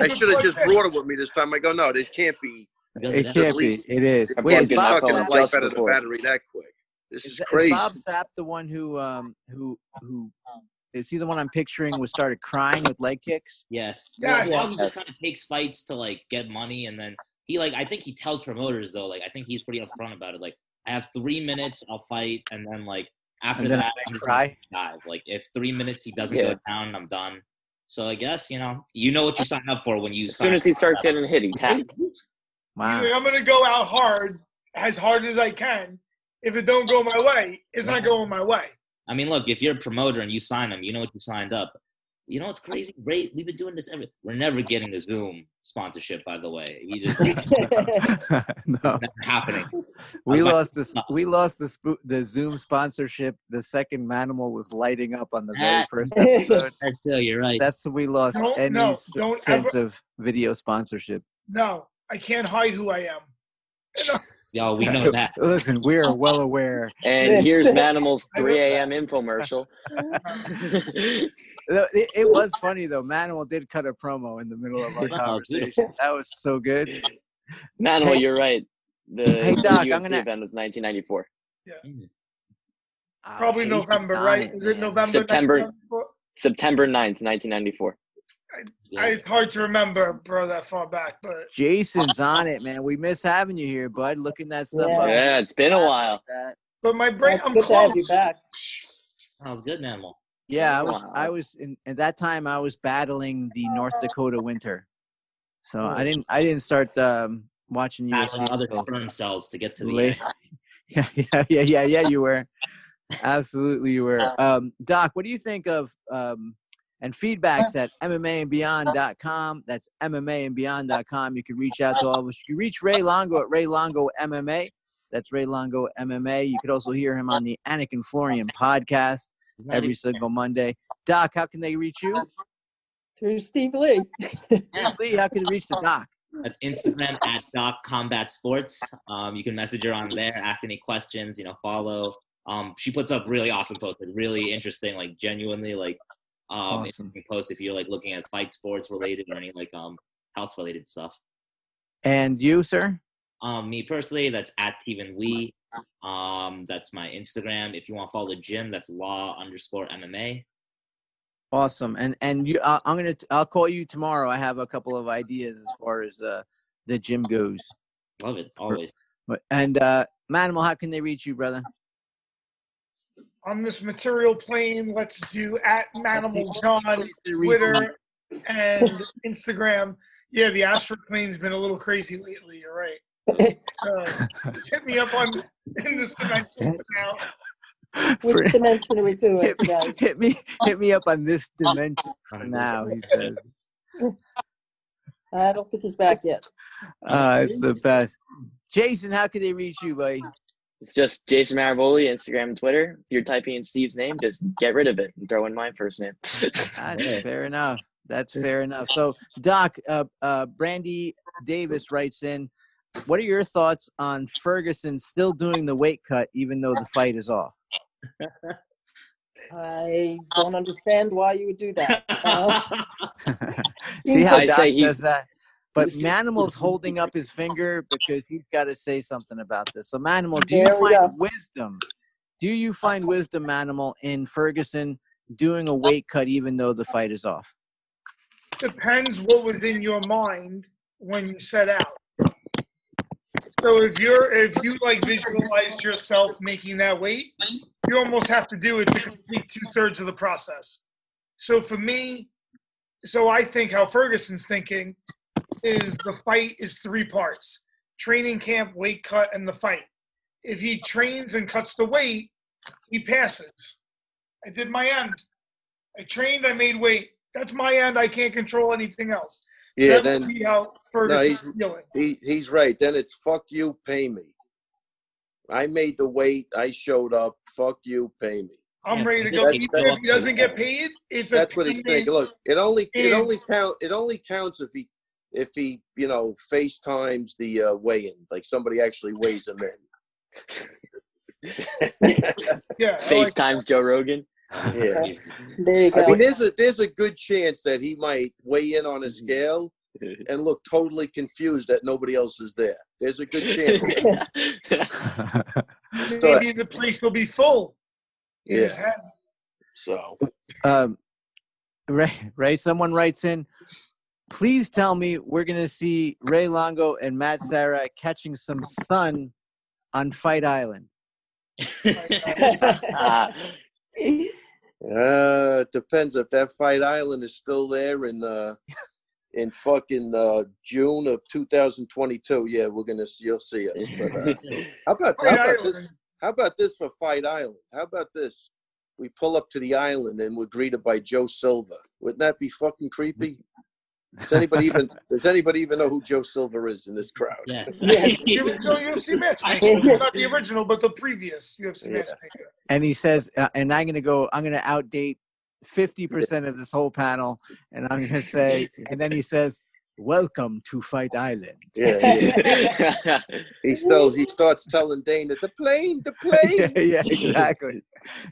I should have just brought it with me this time. I go, no, this can't be. Because It can't be. It is. I Wait, is plugged in Bob my fucking phone Sapp, light just better than before. battery that quick. This is, is that- is crazy. Bob Sapp the one who um who who is he the one I'm picturing was started crying with leg kicks? Yes. Yes. Well, Bobby Yes. kind of takes fights to like get money, and then he like I think he tells promoters though like I think he's pretty upfront about it. Like I have three minutes, I'll fight, and then like after then that, I I'm just cry. dive. Like if three minutes he doesn't Yeah. go down, I'm done. So I guess you know you know what you sign up for when you. Sign up. As soon as he starts getting hit, he tapped. He's Wow. like, I'm gonna go out hard, as hard as I can. If it don't go my way, it's not going my way. I mean, look, if you're a promoter and you sign them, you know what you signed up. You know what's crazy? Great, we've been doing this every. We're never getting the Zoom sponsorship, by the way. We just it's no, never happening. we I'm lost this. We lost the spo- the Zoom sponsorship. The second Manimal was lighting up on the very first episode. I tell you're right. That's when we lost Don't- any no, s- don't sense of video sponsorship. No, I can't hide who I am. You know, Yo, we know that. Listen, we are well aware. And here's Manimal's 3 a.m. infomercial. It, it was funny though. Manuel did cut a promo in the middle of our Oh, conversation. That was so good. Manuel, Hey- you're right. The Hey, the Doc, I'm UFC gonna- event was 1994. Ah, probably Jason's November, right? it, Is it. November? September. 1994? September 9th, 1994. I, it's hard to remember, bro, that far back, but Jason's on it, man. We miss having you here, bud. Looking that stuff Yeah. up. Yeah, it's been a while. that. but my brain, It's I'm good you close. back. That was good, Manimal. Yeah, I was. Wow. I was. In, at that time, I was battling the North Dakota winter, so Oh. I didn't. I didn't start um, watching UFC. other sperm cells to get to the late. Yeah, yeah, yeah, yeah, yeah. You were. Absolutely, you were. Um, Doc, what do you think of um, and feedbacks at MMAandBeyond.com? That's MMAandBeyond.com. You can reach out to all of us. You can reach Ray Longo at Ray Longo MMA. That's Ray Longo MMA. You could also hear him on the Anik and Florian podcast every single Monday. Doc, how can they reach you? Through Steve Lee. Lee, how can they reach the Doc? That's Instagram at Doc Combat Sports. Um, you can message her on there, ask any questions, you know, follow. Um, she puts up really awesome posts, like, really interesting, like genuinely like um Awesome. posts if you're like looking at fight sports related or any like um health related stuff. And you, sir? Um, me personally, that's at Steven Wee. Um, that's my Instagram. If you want to follow the gym, that's law underscore MMA. Awesome. And and you, uh, I'm gonna I'll call you tomorrow. I have a couple of ideas as far as uh, the gym goes. Love it always. But and uh, Manimal, how can they reach you, brother? On this material plane, let's do at Manimal John, Place to reach you. Twitter, and Instagram. Yeah, the astral plane's been a little crazy lately. You're right. So just hit me up on in this dimension now. For- Which dimension are we doing hit, me, today? hit me hit me up on this dimension now. He says. I don't think he's back yet. Uh, it's the best. Jason, how can they reach you, buddy? It's just Jason Maravoli, Instagram and Twitter. If you're typing in Steve's name, just get rid of it and throw in my first name. That's fair enough. That's fair enough. So, Doc, uh, uh, Brandy Davis writes in, "What are your thoughts on Ferguson still doing the weight cut even though the fight is off?" I don't understand why you would do that. Uh, See how I Doc say says that? But he's- Manimal's holding up his finger because he's got to say something about this. So, Manimal, do you find go. wisdom? Do you find wisdom, Manimal, in Ferguson doing a weight cut even though the fight is off? Depends what was in your mind when you set out. So if you're if you like visualize yourself making that weight, you almost have to do it to complete two thirds of the process. So for me, so I think how Ferguson's thinking is the fight is three parts: training camp, weight cut, and the fight. If he trains and cuts the weight, he passes. I did my end. I trained. I made weight. That's my end. I can't control anything else. Yeah, would then be how Ferguson's he's- feeling. he, he's right. Then it's fuck you, pay me. I made the weight. I showed up. Fuck you, pay me. I'm ready to go. that's- Even if he doesn't get paid, it's a That's what he's payment. thinking. Look, it only it is- only count it only counts if he if he you know FaceTimes the uh, weigh-in, like somebody actually weighs him in. Yeah, I like- FaceTimes Joe Rogan. yeah. there you go. I mean, there's a there's a good chance that he might weigh in on a Mm-hmm. scale and look totally confused that nobody else is there. There's a good chance. maybe the place will be full. in Yeah. So um, Ray, Ray, someone writes in, please tell me we're going to see Ray Longo and Matt Serra catching some sun on Fight Island. Uh, it depends if that fight island is still there and uh in fucking uh, June of 2022. Yeah, we're gonna you'll see us. But uh, how about how about this? How about this for Fight Island? How about this? We pull up to the island and we're greeted by Joe Silva. Wouldn't that be fucking creepy? Does anybody even does anybody even know who Joe Silva is in this crowd? Yes. The original UFC matchmaker. Not the original, but the previous UFC Yeah. matchmaker. And he says, uh, and I'm going to go, I'm going to outdate 50% of this whole panel. And I'm going to say, and then he says, welcome to Fight Island. Yeah, yeah. He still he starts telling Dana the plane, the plane. yeah, exactly,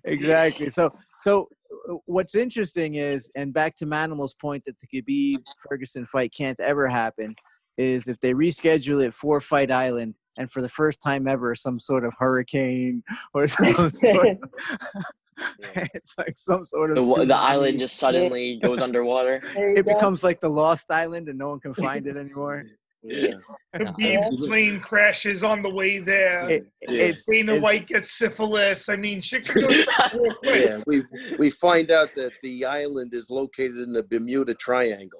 exactly. So, so uh, what's interesting is, and back to Manimal's point that the Khabib Ferguson fight can't ever happen, is if they reschedule it for Fight Island, and for the first time ever, some sort of hurricane or some sort of, it's like some sort of the, the island just suddenly goes underwater. It go. becomes like the Lost Island, and no one can find it anymore. Yeah. Khabib's plane crashes on the way there. It, it's Dana it's- White gets syphilis. I mean, shit could go south real quick. Yeah, we we find out that the island is located in the Bermuda Triangle.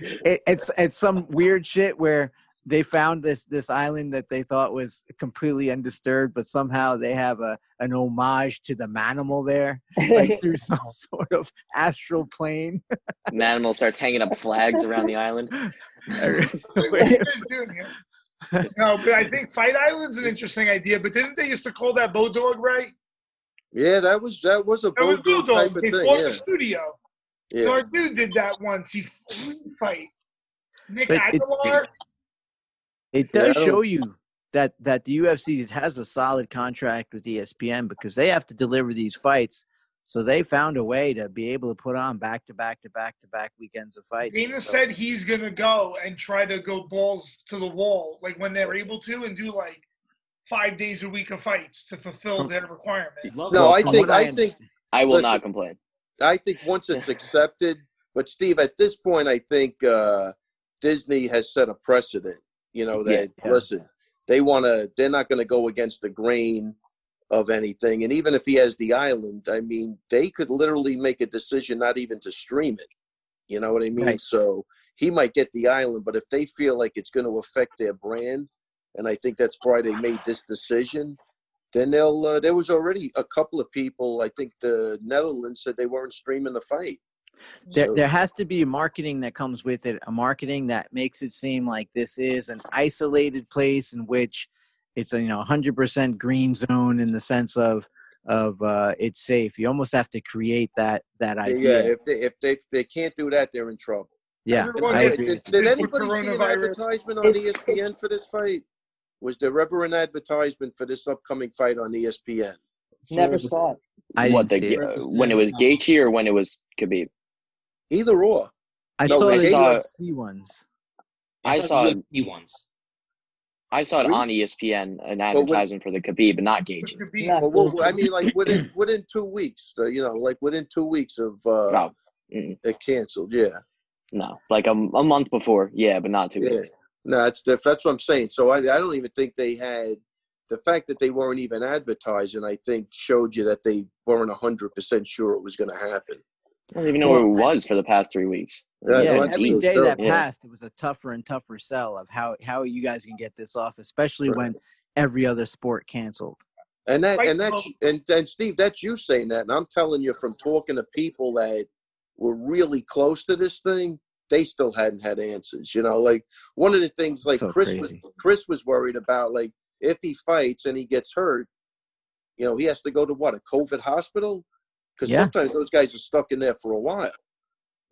it, it's it's some weird shit where they found this this island that they thought was completely undisturbed, but somehow they have a an homage to the manimal there, like through some sort of astral plane. An animal starts hanging up flags around the island. What are you guys doing here? No, but I think Fight Island's an interesting idea. But didn't they used to call that Bodog, right? Yeah, that was that was a That was Bodog type of They thing. fought Yeah, the studio. yeah. Our dude did that once. He fight. Nick But it- Aguilar. It Yeah, I does don't- show you that that the UFC has a solid contract with ESPN because they have to deliver these fights. So they found a way to be able to put on back to back to back to back weekends of fights. Dana So- said he's gonna go and try to go balls to the wall, like when they're able to, and do like five days a week of fights to fulfill From- their requirement. No, that. I think what I think I will Listen. not complain. I think once it's accepted, but Steve, at this point, I think uh, Disney has set a precedent. You know that Yeah. listen, they want to. They're not going to go against the grain of anything. And even if he has the island, I mean, they could literally make a decision not even to stream it. You know what I mean? Right. So he might get the island, but if they feel like it's going to affect their brand, and I think that's why they made this decision, then they'll. Uh, there was already a couple of people. I think the Netherlands said they weren't streaming the fight. There, So- there has to be a marketing that comes with it a marketing that makes it seem like this is an isolated place in which it's a you know 100% green zone in the sense of of uh, it's safe you almost have to create that that idea yeah, if they if they if they can't do that, they're in trouble. yeah, Everyone I agree Did, did anybody see an advertisement on It's- ESPN it's- for this fight? Was there ever an advertisement for this upcoming fight on ESPN? Never saw it. I what didn't the see it. uh, when it was Gaethje or when it was Khabib? Either or. I No, saw the saw- UFC ones. I saw the UFC ones. I saw it Really? on ESPN an when- advertisement for the Khabib, but not Gaethje. Could. Well, well, I mean, like within within two weeks, uh, you know, like within two weeks of uh, No, it canceled. Yeah, no, like a, a month before, yeah, but not two yeah. weeks. No, that's that's what I'm saying. So I I don't even think they had the fact that they weren't even advertising. I think showed you that they weren't hundred percent sure it was going to happen. I don't even know Well, where it was for the past three weeks. Yeah, yeah, no, and that's every true, day too. that Yeah. passed, it was a tougher and tougher sell of how how you guys can get this off, especially Right. when every other sport canceled. And that Right, and that and, and Steve, that's you saying that, and I'm telling you from talking to people that were really close to this thing, they still hadn't had answers. You know, like one of the things like So Chris was. Chris was worried about, like if he fights and he gets hurt, you know, he has to go to what a COVID hospital because Yeah. sometimes those guys are stuck in there for a while.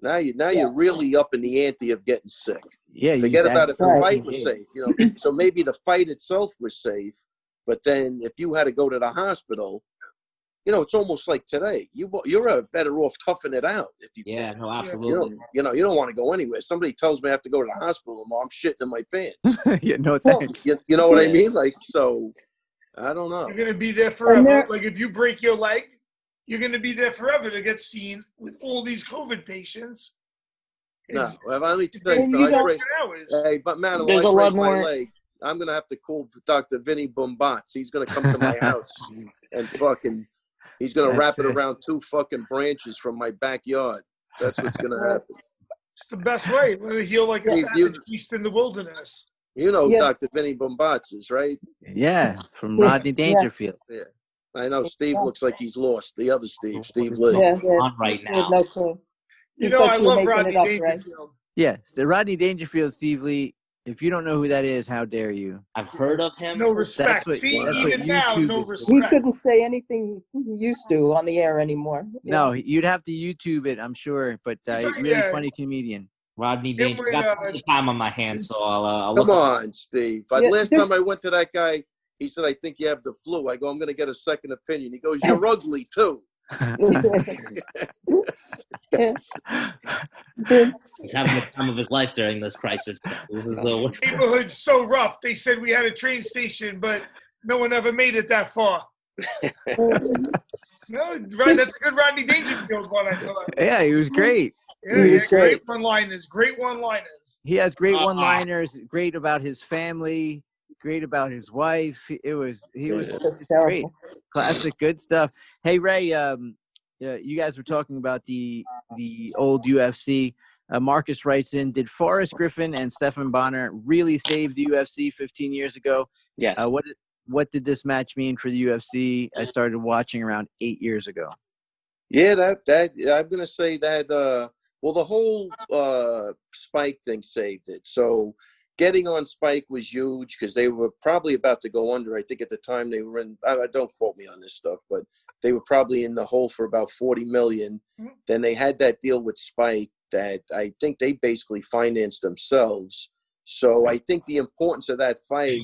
Now you now Yeah. you're really up in the ante of getting sick. Yeah, Forget just about if the fight was safe, you know. so maybe the fight itself was safe, but then if you had to go to the hospital, you know, it's almost like today. You you're uh, better off toughing it out if you Yeah, can. no, You absolutely. don't, you know, you don't want to go anywhere. Somebody tells me I have to go to the hospital tomorrow. I'm shitting in my pants. yeah, no Well, thanks. You, you know what I mean? Like, so I don't know. You're gonna be there And forever. there- Like if you break your leg, you're gonna be there forever to get seen with all these COVID patients. No, It's- if I only it's listen, you I don't- break, hours. hey, but man, if There's I a lot break my more- leg, I'm gonna have to call Dr. Vinny Bombats. He's gonna come to my house and fucking he's gonna That's wrap it it. around two fucking branches from my backyard. That's what's gonna happen. It's the best way. Let it heal like a Hey, savage you- beast in the wilderness. You know Yeah. Dr. Vinny Bombats is, right? Yeah, from Yeah, Rodney yeah. Dangerfield. I know Steve looks like he's lost. The other Steve, Steve Lee. Yeah, yeah. On right now. no clue. You You know, thought I you were love Rodney it up, right? Yes, the Rodney Dangerfield, Steve Lee. If you don't know who that is, how dare you? I've heard of him. No respect. what- See, even now, no is for. He couldn't say anything he used to on the air anymore. No, you'd have to YouTube it, I'm sure, but uh, like, really yeah. funny comedian. Rodney Dangerfield. with, Got uh, time on my hands, so I'll, uh, I'll Come look. on, Steve. But Yeah, last time I went to that guy, he said, I think you have the flu. I go, I'm gonna get a second opinion. He goes, You're ugly too. He's having the time of his life during this crisis. This is the neighborhood's so rough. They said we had a train station, but no one ever made it that far. No, right, that's a good Rodney Dangerfield one. I thought. yeah, he was great. Yeah, He yeah, was great great. one-liners. Great one-liners. He has great Uh-uh. one-liners. Great about his family. Great about his wife. It was he was It's just just great. Classic, good stuff. Hey Ray, um, uh, you guys were talking about the the old UFC. Uh, Marcus writes in: Did Forrest Griffin and Stephan Bonnar really save the UFC 15 years ago? Yes. Uh, what did- what did this match mean for the UFC? I started watching around eight years ago. Yeah, that that I'm gonna say that uh well the whole uh Spike thing saved it. So getting on Spike was huge because they were probably about to go under. I think at the time they were in I, don't quote me on this stuff, but they were probably in the hole for about 40 million. Mhm. Then they had that deal with Spike that I think they basically financed themselves. So I think the importance of that fight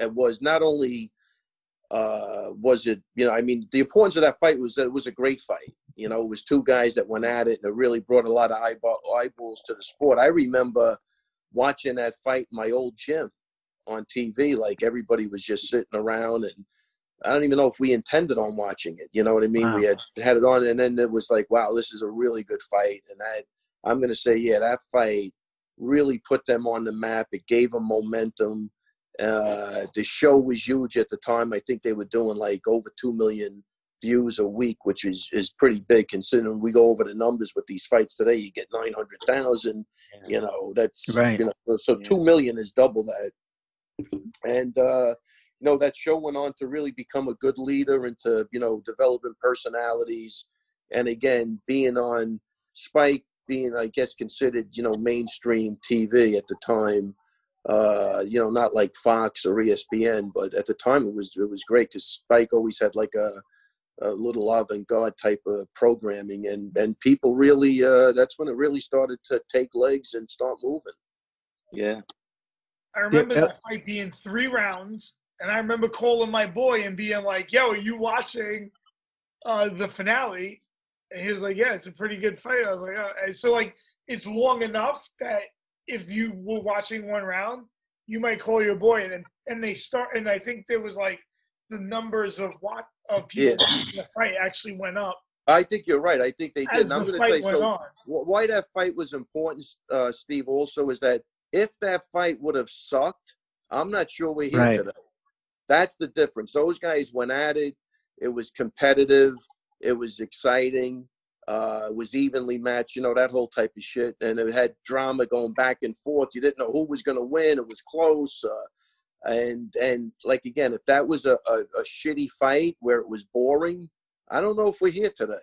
it was not only uh, was it you know I mean the importance of that fight was that it was a great fight. You know, it was two guys that went at it, and it really brought a lot of eyeball, eyeballs to the sport. I remember watching that fight in my old gym on TV. Like everybody was just sitting around, and I don't even know if we intended on watching it. You know what I mean? Wow. We had had it on, and then it was like, wow, this is a really good fight. And I, I'm going to say, yeah, that fight really put them on the map. It gave them momentum. Uh, the show was huge at the time. I think they were doing like over two million views a week, which is is pretty big considering we go over the numbers with these fights today. You get nine hundred thousand. You know, that's Right. You know, so Yeah. two million is double that. And uh, you know that show went on to really become a good leader and to you know developing personalities, and again being on Spike, being I guess considered you know mainstream TV at the time. Uh, you know, not like Fox or ESPN, but at the time it was it was great because Spike always had like a a little avant-garde type of programming and and people really uh that's when it really started to take legs and start moving Yeah. I remember Yeah. that fight being three rounds, and I remember calling my boy and being like, "Yo, are you watching uh, the finale?" And he was like, "Yeah, it's a pretty good fight." I was like, oh. and "So like, it's long enough that if you were watching one round, you might call your boy, and and they start, and I think there was like the numbers of what of people Yeah. watching the fight actually went up i think you're right i think they did as and i'm the going to fight say went so on. why that fight was important uh steve also is that if that fight would have sucked i'm not sure we're here Right. today that's the difference those guys went at it it was competitive it was exciting uh, it was evenly matched, you know, that whole type of shit. And it had drama going back and forth. You didn't know who was going to win. It was close. Uh, and and like again, if that was a, a, a shitty fight where it was boring, I don't know if we're here today.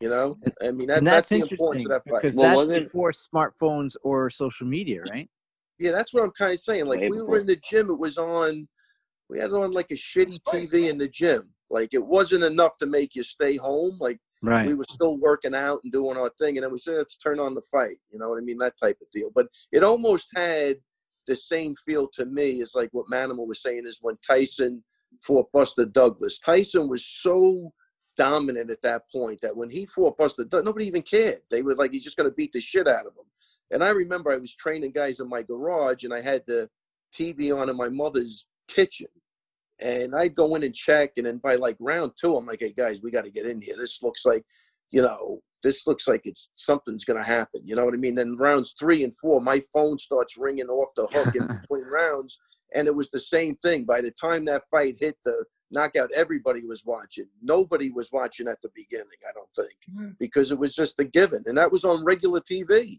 You know, I mean that, that's, that's, the importance interesting of that fight. because Well, that's wasn't- before smartphones or social media, right? Yeah, that's what I'm kind of saying. Like Way we were in the gym, it was on. We had it on like a shitty TV in the gym. Like it wasn't enough to make you stay home. Like Right. we were still working out and doing our thing, and then we said, "Let's turn on the fight." You know what I mean? That type of deal. But it almost had the same feel to me as like what Manimal was saying is when Tyson fought Buster Douglas. Tyson was so dominant at that point that when he fought Buster, nobody even cared. They were like, he's just going to beat the shit out of him. And I remember I was training guys in my garage, and I had the TV on in my mother's kitchen. And I'd go in and check, and then by like round two, I'm like, "Hey guys, we got to get in here. This looks like, you know, this looks like it's something's gonna happen. You know what I mean?" Then rounds three and four, my phone starts ringing off the hook in between rounds, and it was the same thing. By the time that fight hit the knockout, everybody was watching. Nobody was watching at the beginning, I don't think, Mhm. because it was just a given, and that was on regular TV.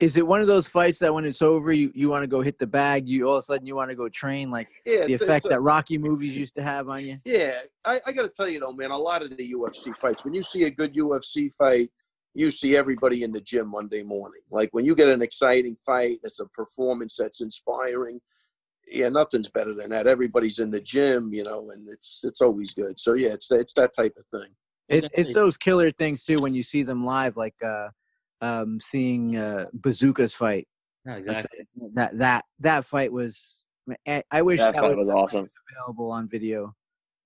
Is it one of those fights that when it's over, you, you want to go hit the bag? You all of a sudden you want to go train, like Yeah, the effect a- that Rocky movies used to have on you? Yeah, I, I got to tell you though, man, a lot of the UFC fights, when you see a good UFC fight, you see everybody in the gym Monday morning. Like when you get an exciting fight, it's a performance that's inspiring. Yeah, nothing's better than that. Everybody's in the gym, you know, and it's it's always good. So yeah, it's it's that type of thing. It's it's those killer things too when you see them live, like uh, um, seeing uh, Bazooka's fight. No, exactly. That that that fight was. I I wish That fight would- was awesome. available on video.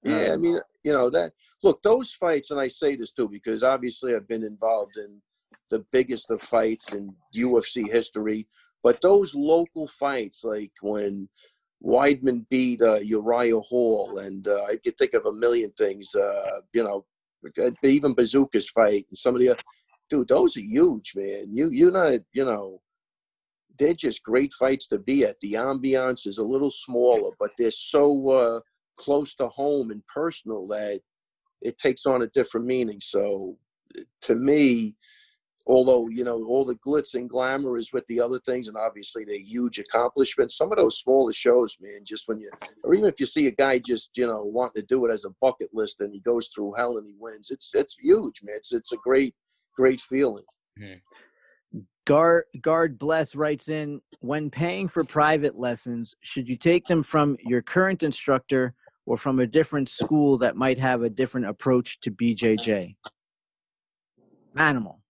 Yeah, I Um, mean, you know that. Look, those fights, and I say this too because obviously I've been involved in the biggest of fights in UFC history. But those local fights, like when Weidman beat uh, Uriah Hall, and uh, I could think of a million things. Uh, you know, even Bazooka's fight and some of the, oth- dude, those are huge, man. You you're not, you know, they're just great fights to be at. The ambiance is a little smaller, but they're so uh, close to home and personal that it takes on a different meaning. So, to me, although you know all the glitz and glamour is with the other things, and obviously they're huge accomplishments. Some of those smaller shows, man, just when you, or even if you see a guy just you know wanting to do it as a bucket list and he goes through hell and he wins, it's it's huge, man. It's it's a great great feeling. Guard Guard Bless writes in when paying for private lessons, should you take them from your current instructor or from a different school that might have a different approach to BJJ? Animal.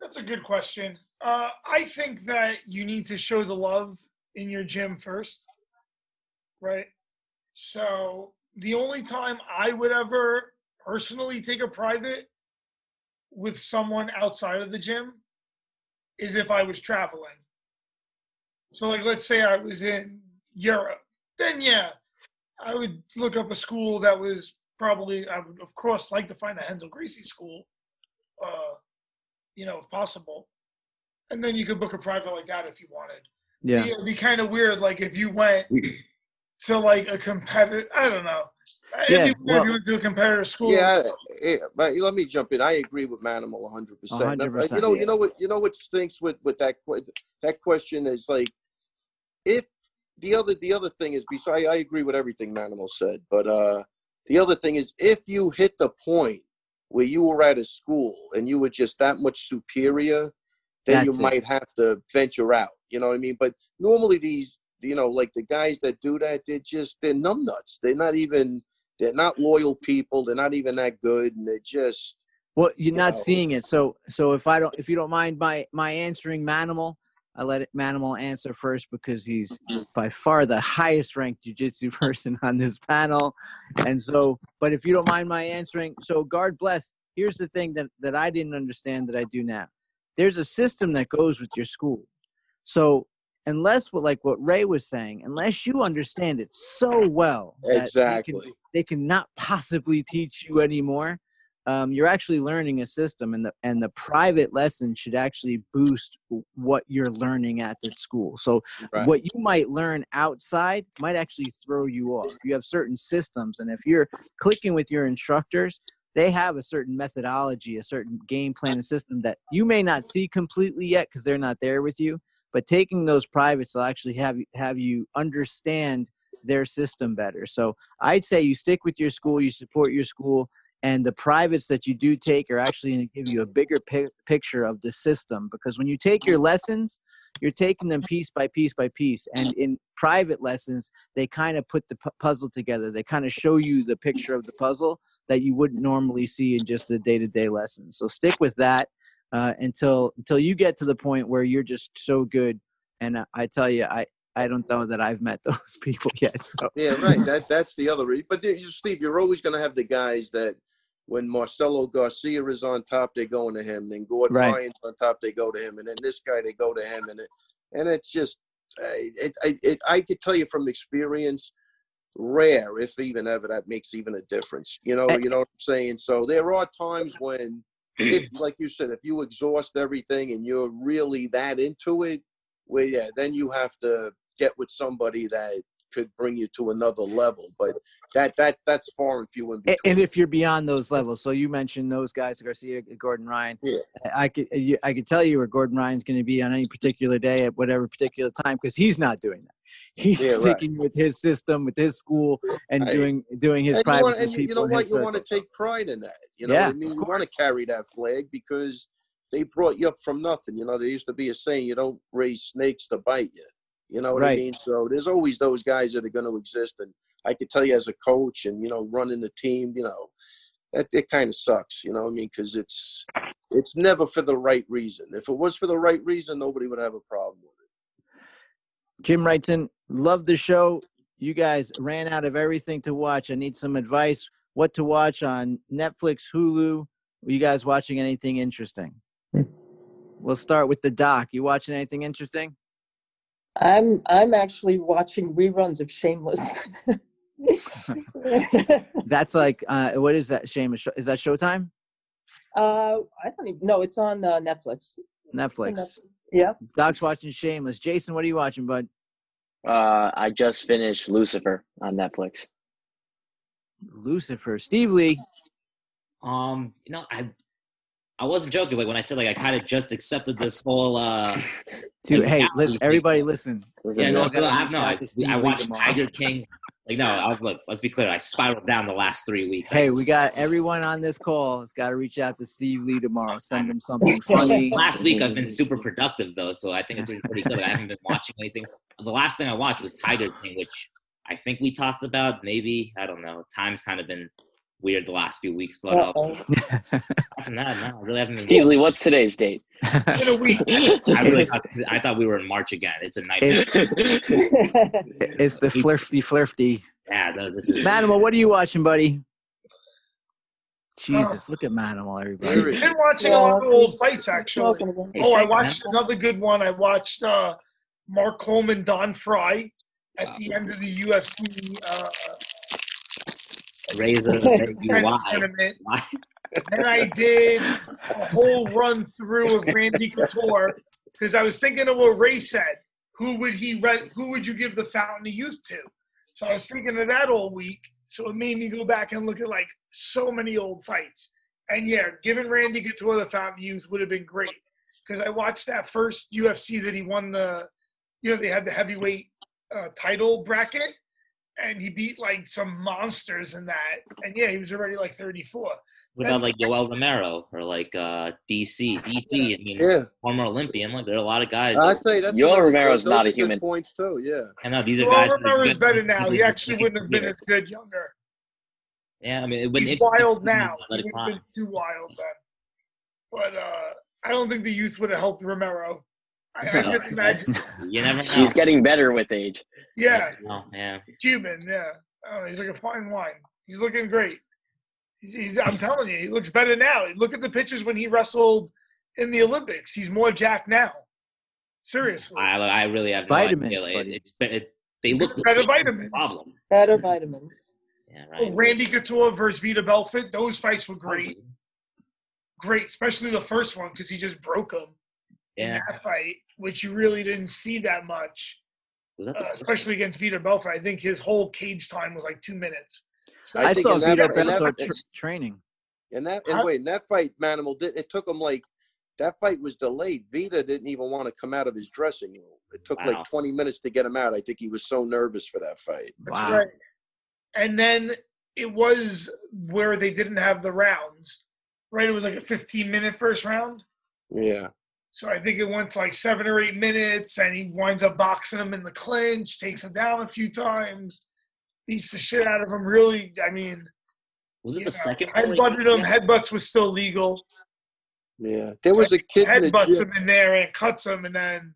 That's a good question. Uh, I think that you need to show the love in your gym first, right? So the only time I would ever personally take a private with someone outside of the gym is if I was traveling. So, like, let's say I was in, Europe, then yeah, I would look up a school that was probably I would of course like to find a Renzo Gracie school, uh, you know, if possible, and then you could book a private like that if you wanted. Yeah. It'd be kind of weird, like if you went to like a competitor. I don't know. It'd Yeah, be weird well- if you went to compare a competitor school. Yeah, eh, but let me jump in. I agree with Manimal 100. percent 100%, You know, yeah. you know what, you know what stinks with with that that question is like, if the other the other thing is, besides, I agree with everything Manimal said, but uh, the other thing is, if you hit the point where you were at a school and you were just that much superior, then you it. might have to venture out. You know what I mean? But normally these, you know, like the guys that do that, they're just they're numbnuts. They're not even they're not loyal people. They're not even that good, and they're just Well, you're not know. seeing it. So, so if I don't, if you don't mind my my answering Manimal, I let it, Manimal answer first because he's by far the highest ranked jujitsu person on this panel, and so. But if you don't mind my answering, so God bless. Here's the thing that that I didn't understand that I do now. There's a system that goes with your school. So unless what like what Ray was saying, unless you understand it so well that they can- Exactly. they cannot possibly teach you anymore um, you're actually learning a system and the and the private lesson should actually boost what you're learning at the school so Right. what you might learn outside might actually throw you off you have certain systems and if you're clicking with your instructors they have a certain methodology a certain game plan and system that you may not see completely yet because they're not there with you but taking those privates will actually have have you understand their system better. So i'd say you stick with your school you support your school and the privates that you do take are actually going to give you a bigger pic- picture of the system because when you take your lessons you're taking them piece by piece by piece and in private lessons they kind of put the pu- puzzle together. They kind of show you the picture of the puzzle that you wouldn't normally see in just a day-to-day lesson. So stick with that uh, until until you get to the point where you're just so good and uh, i tell you i i don't know that i've met those people yet so Yeah, right. That that's the other. re- But there- you- Steve, you're always going to have the guys that when Marcelo Garcia is on top, they're going to him. Then Gordon Right. Ryan's on top, they go to him. And then this guy, they go to him. And it and it's just, it, it, it, I could tell you from experience, rare, if even ever, that makes even a difference. You know, you know what I'm saying. So there are times when, if, like you said, if you exhaust everything and you're really that into it, well, yeah, then you have to get with somebody that could bring you to another level. But that that that's far and few in between. and if you're beyond those levels so you mentioned those guys garcia gordon ryan Yeah. i could i could tell you where gordon ryan's going to be on any particular day at whatever particular time because he's not doing that he's Yeah, right. sticking with his system with his school and Hey, doing doing his and you, private want, and you, you know what? You want to take pride in that. You know Yeah, what I mean? You want to carry that flag because they brought you up from nothing. You know, there used to be a saying, you don't raise snakes to bite you. You know what I mean? So there's always those guys that are going to exist. And I could tell you as a coach and, you know, running the team, you know, that it kind of sucks, you know what I mean? Because it's it's never for the right reason. If it was for the right reason, nobody would have a problem with it. Jim writes in, love the show. You guys ran out of everything to watch. I need some advice. What to watch on Netflix, Hulu? Are you guys watching anything interesting? Hmm. We'll start with the doc. You watching anything interesting? I'm I'm actually watching reruns of Shameless. That's like, uh, what is that? Shame is that Showtime? uh, I don't even know. It's on uh, Netflix. It's on Netflix. Netflix. Yeah. Doc's watching Shameless. Jason, what are you watching, bud? Uh, I just finished Lucifer on Netflix. Lucifer. Steve Lee. Um, you know, I I wasn't joking. Like when I said like I kind of just accepted this whole. uh Dude, Like, hey, listen, everybody, listen. Was Yeah, it no, all no, I, reach no, I, I watched. Tiger King. Like no, I was look. Let's be clear. I spiraled down the last three weeks. Hey, we got everyone on this call has got to reach out to Steve Lee tomorrow. Send him something funny. last week I've been super productive though, so I think it's been pretty good. I haven't been watching anything. The last thing I watched was Tiger King, which I think we talked about. Maybe I don't know. Time's kind of been weird the last few weeks, but uh, Uh-oh. that, no, I really haven't been. Steve Lee, what's today's date? In a week. I really thought, I thought we were in March again. It's a nightmare. it's the flirty, flirty. yeah, no, this is. Manimal, what are you watching, buddy? Jesus, look at Manimal, Where everybody. is Been it? watching a lot of old fights actually. Hey, Oh, I thanks, man. watched another good one. I watched uh, Mark Coleman, Don Frye. at the end of the UFC uh, Razor, tennis why? Why? Then I did a whole run through of Randy Couture because I was thinking of what Ray said. Who would he? Re- who would you give the Fountain of Youth to? So I was thinking of that all week. So it made me go back and look at like so many old fights. And yeah, giving Randy Couture the Fountain of Youth would have been great because I watched that first UFC that he won the, you know, they had the heavyweight uh, title bracket, and he beat like some monsters in that. And yeah, he was already like 34. What about like Yoel Romero or like uh, DC? DC, I mean, Yeah, former Olympian. Like there are a lot of guys. I that- tell you, that's Yoel another- Romero's not are a good human. Points too. Yeah. I know these are Well, guys. that are Romero's better now. He good actually wouldn't have been as good younger. Yeah, I mean, when He's it- wild now. He Athletic would been too wild then. But uh, I don't think the youth would have helped Romero. I, I No. imagine. You never know. He's getting better with age. Yeah, Oh, yeah. Cuban. Yeah, I don't know, he's like a fine wine. He's looking great. He's, he's, I'm telling you, he looks better now. Look at the pictures when he wrestled in the Olympics. He's more jacked now. Seriously, I, I really have no Vitamins, idea. Like, buddy. it's been, it, they look the Better same. vitamins. Problem. Better vitamins. Yeah, Oh, right. Randy Couture versus Vitor Belfort. Those fights were great. Great, especially the first one because he just broke him in Yeah. that fight, which you really didn't see that much. Was that the uh, first especially against Vitor Belfort. I think his whole cage time was like two minutes. So I I think saw in Vitor in that- Belfort tr- training. And that and Huh? wait, and that fight, Manimal did it took him like that fight was delayed. Vitor didn't even want to come out of his dressing room. It took Wow. like 20 minutes to get him out. I think he was so nervous for that fight. That's Wow. right. And then it was where they didn't have the rounds, right? It was like a 15 minute first round. Yeah. So I think it went to like seven or eight minutes, and he winds up boxing him in the clinch, takes him down a few times, beats the shit out of him. Really, I mean, Was it the know, second one? where headbutted he- him. Headbutts was still legal. Yeah. There was a kid in the Headbutts gym. him in there and cuts him, and then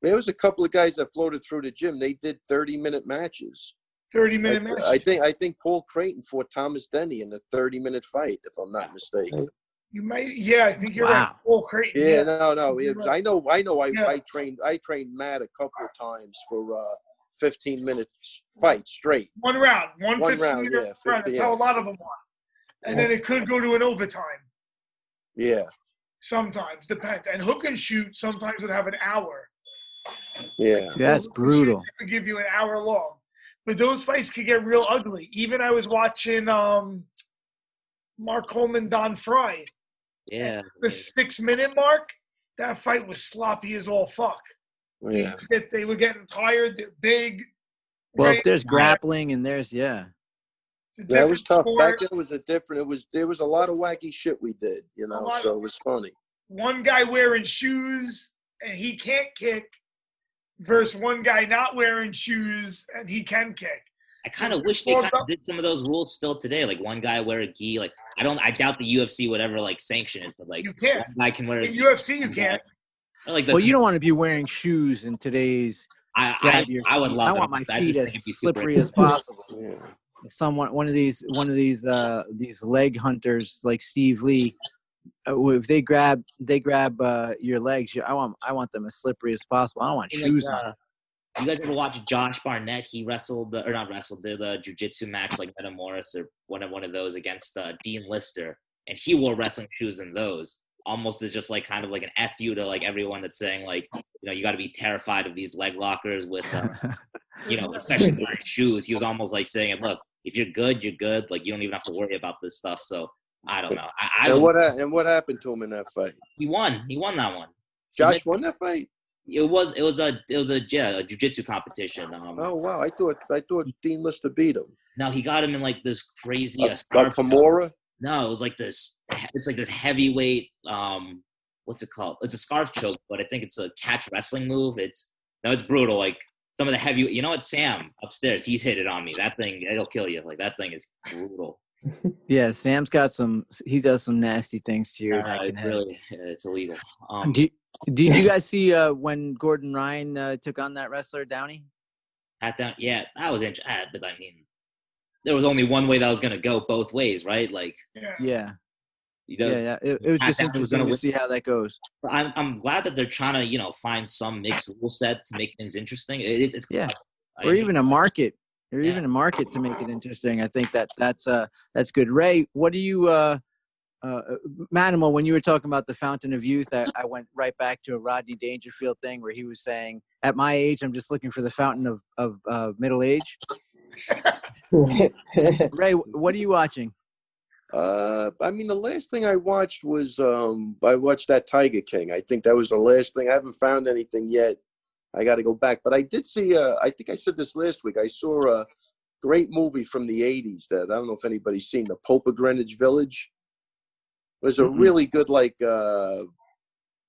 There was a couple of guys that floated through the gym. They did 30 minute matches. 30 I, minute th- match. I think I think Paul Creighton fought Thomas Denny in a 30 minute fight, if I'm not mistaken. You might, yeah, I think you're right. Wow. Paul Creighton. Yeah, no, no. It I know, I know. I, Yeah. I trained, I trained Matt a couple of times for uh, 15 minute fight straight. One round, one, One 15 round, minute yeah, round. 50, That's how a lot of them are. And then it could go to an overtime. Yeah, Sometimes depends. And hook and shoot sometimes would have an hour. yeah. Dude, that's Hook brutal. Would give you an hour long, but those fights could get real ugly. Even I was watching um, Mark Coleman, Don Frye. Yeah. The six minute mark, that fight was sloppy as all fuck. Yeah. They, they were getting tired. Big. Well, if there's grappling and there's yeah, It's a That was different tough. Back sport. then it was a different. It was there was a lot of wacky shit we did, you know. So of- it was funny. one guy wearing shoes and he can't kick versus one guy not wearing shoes and he can kick. I kind of wish they kind of did some of those rules still today. Like one guy wear a gi. Like I don't. I doubt the UFC would ever like sanction it, but like You can't. one guy can wear a In gi. UFC, you can't. Or, like the well, you don't want to be wearing shoes in today's. I, I, I would love. I it. want my feet as think it'd be super slippery as possible. Yeah. Someone, one of these, one of these, uh, these leg hunters like Steve Lee. Uh, if they grab, they grab uh, your legs. I want, I want them as slippery as possible. I don't want Like, shoes uh, on. You guys ever watch Josh Barnett? He wrestled, uh, or not wrestled, did a jujitsu match like Metamoris or one of one of those against uh, Dean Lister, and he wore wrestling shoes in those. Almost as just like kind of like an f you to like everyone that's saying like you know you got to be terrified of these leg lockers with uh, you know especially wearing shoes. He was almost like saying, look, if you're good, you're good. Like you don't even have to worry about this stuff. So I don't know. I, I And would- what and what happened to him in that fight? he won. He won that one. Josh won that fight. It was it was a it was a yeah a jujitsu competition. Um, Oh wow! I thought I thought Dean Lister beat him. No, he got him in like this crazy Uh, scarf. Kimura. No, it was like this. It's like this heavyweight. Um, what's it called? It's a scarf choke, but I think it's a catch wrestling move. It's no, it's brutal. Like some of the heavy. You know what? Sam upstairs, he's hit it on me. That thing, it'll kill you. Like that thing is brutal. yeah, Sam's got some. He does some nasty things to you. Uh, neck it's really, it's illegal. Um, Did, did you guys see uh, when Gordon Ryan uh, took on that wrestler Downey? pat down. Yeah, that was interesting. But I mean, there was only one way that was gonna go both ways, right? Like, Yeah. Yeah, you know, yeah, yeah. It, it was Pat just Downey interesting gonna win. see how that goes. But I'm I'm glad that they're trying to you know find some mixed rule set to make things interesting. It, it's Yeah. I or enjoy- even a market or Yeah. even a market to make it interesting i think that that's uh that's good ray what do you uh uh, Manimal, when you were talking about the fountain of youth, I, I went right back to a Rodney Dangerfield thing where he was saying, "At my age, I'm just looking for the fountain of of uh, middle age." Ray, what are you watching? Uh, I mean, the last thing I watched was um, I watched that Tiger King. I think that was the last thing. I haven't found anything yet. I got to go back, but I did see. Uh, I think I said this last week. I saw a great movie from the '80s that I don't know if anybody's seen, The Pope of Greenwich Village. It was a Mm-mm. really good, like, uh,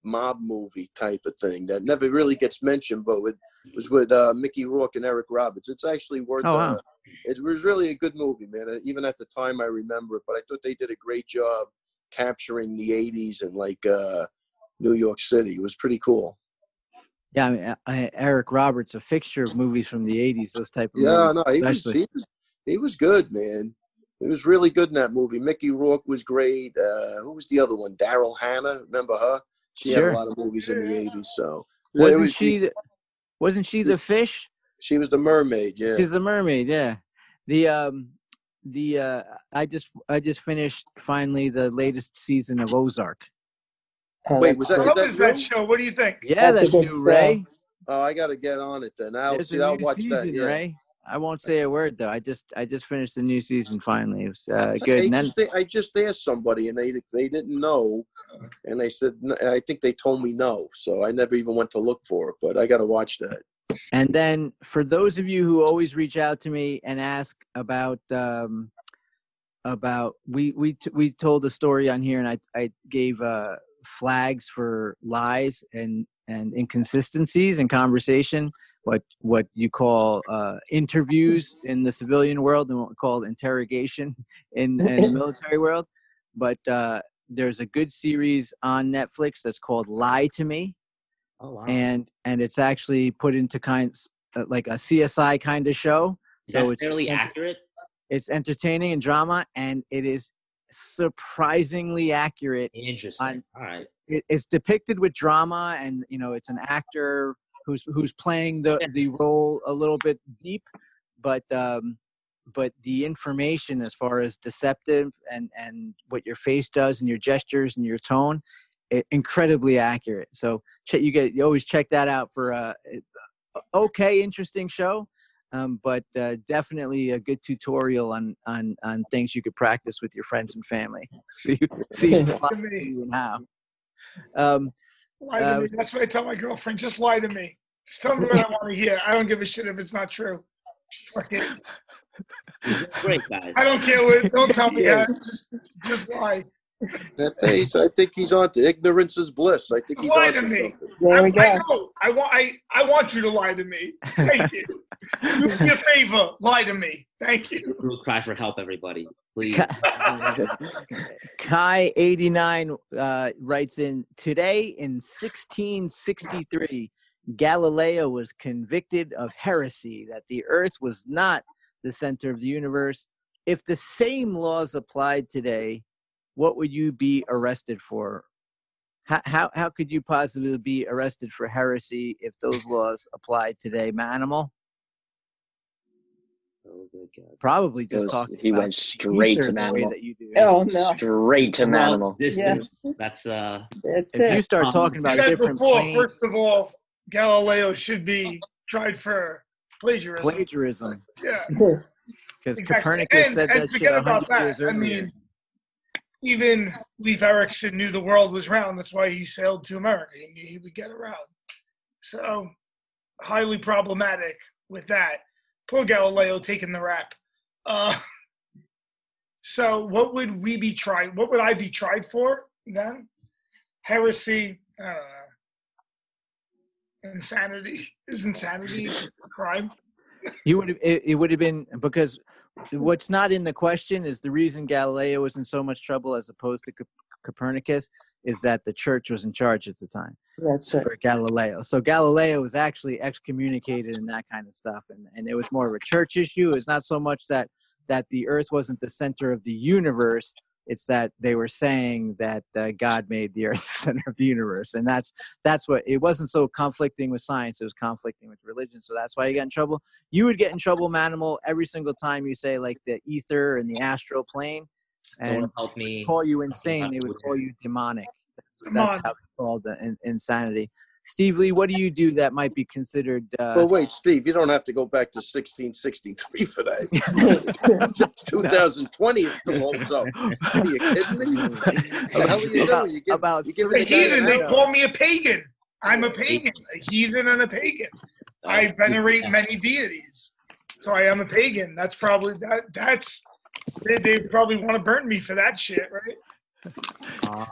mob movie type of thing that never really gets mentioned, but it was with uh, Mickey Rourke and Eric Roberts. It's actually worth. Oh, wow. uh, it was really a good movie, man. Uh, Even at the time, I remember it, but I thought they did a great job capturing the '80s and like uh, New York City. It was pretty cool. Yeah, I mean, I, Eric Roberts, a fixture of movies from the '80s. Those type of Yeah, movies, no, he was, he was he was good, man. He was really good in that movie. Mickey Rourke was great. Uh, who was the other one? Daryl Hannah. Remember her? She had a lot of movies in the '80s. So wasn't was- she? The, wasn't she the fish? She was the mermaid. Yeah. She's a mermaid. Yeah. The um, the uh, I just I just finished finally the latest season of Ozark. Oh, Wait, that's was that- great. What that show? What do you think? Yeah, That's that's, new, show. Ray. Oh, I got to get on it then. I'll There's see. I'll watch season, that. Yeah. Ray. I won't say a word though. I just I just finished the new season finally. It was uh, I- good. Then, just, I just asked somebody and they they didn't know, and they said I think they told me no, so I never even went to look for it. But I got to watch that. And then for those of you who always reach out to me and ask about um, about we we t- we told the story on here, and I I gave uh, flags for lies and and inconsistencies in conversation. What what you call uh, interviews in the civilian world, and what we call interrogation in, in the military world. But uh, there's a good series on Netflix that's called "Lie to Me." Oh wow. and and it's actually put into kinds uh, like a CSI kind of show. Is so it's fairly ent- accurate? It's entertaining and drama, and it is surprisingly accurate. Interesting. All right. It, it's depicted with drama, and you know, it's an actor who's who's playing the the role a little bit deep, but um, but the information as far as deceptive and and what your face does and your gestures and your tone, it, incredibly accurate. So check you get you always check that out for a, a okay interesting show, um, but uh, definitely a good tutorial on on on things you could practice with your friends and family. See see who lies to you and how. Um, Lie to Uh, me. That's what I tell my girlfriend. Just lie to me. Just tell me what I want to hear. I don't give a shit if it's not true. Fuck it. Great guys. I don't care what. Don't tell me Yeah. that. Just, just lie. That day, so I think he's on to ignorance is bliss. I think he's Lie on to to me. There we I, I go. know. I want. I, I want you to lie to me. Thank you. Do me a favor. Lie to me. Thank you. We'll cry for help, everybody. Please. Kai eighty nine uh, writes in today in sixteen sixty three. Galileo was convicted of heresy that the Earth was not the center of the universe. If the same laws applied today, what would you be arrested for? How, how, how could you possibly be arrested for heresy if those laws applied today, Manimal? Oh, good Probably just Goes- talking. he about went straight to the Manimal. that you do. Oh no, Straight to Well, Manimal. Existence. That's uh. that's If you start Um, talking about said different before. planes, First of all, Galileo should be tried for plagiarism. plagiarism, Yeah. because Exactly. Copernicus and, said and that shit forget a hundred years that. I earlier. mean, even Leif Erikson knew the world was round. That's why he sailed to America. He knew he would get around. So, highly problematic with that. Poor Galileo taking the rap. Uh, so, what would we be tried? What would I be tried for then? Heresy. I don't know. Insanity. Is insanity a crime? You would have it, it would have been because what's not in the question is the reason Galileo was in so much trouble as opposed to Cop- Copernicus is that the church was in charge at the time That's it. for Galileo. So Galileo was actually excommunicated and that kind of stuff, and and it was more of a church issue. It's not so much that that the Earth wasn't the center of the universe, It's that they were saying that uh, God made the earth the center of the universe, and that's that's what it wasn't so conflicting with science; it was conflicting with religion. So that's why you get in trouble. You would get in trouble, Manimal, every single time you say like the ether and the astral plane, and Don't help me. call you insane. They would call you demonic. That's, that's how it's called uh, in, insanity. Steve Lee, what do you do that might be considered? Uh, Well, wait, Steve, you don't have to go back to 1663 for that. It's 2020, it still holds up. Are you kidding me? What the hell are you About- doing? You give, about you give A the heathen, they call me a pagan. I'm a pagan, a heathen and a pagan. I venerate many deities. So I am a pagan. That's probably that that's they, they probably want to burn me for that shit, right?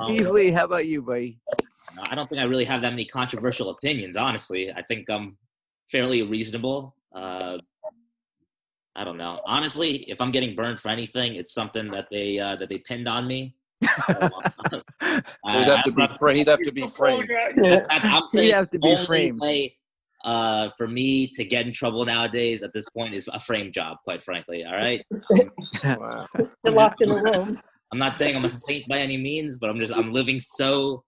Steve Lee, how about you, buddy? No, I don't think I really have that many controversial opinions, honestly. I think I'm fairly reasonable. Uh, I don't know. Honestly, if I'm getting burned for anything, it's something that they uh, that they pinned on me. So, uh, He'd have to be framed. He'd have to be framed. I'm He'd saying have to be only framed. way uh, for me to get in trouble nowadays at this point is a frame job, quite frankly. All right. Wow. You're locked in a room. I'm not saying I'm a saint by any means, but I'm just I'm living so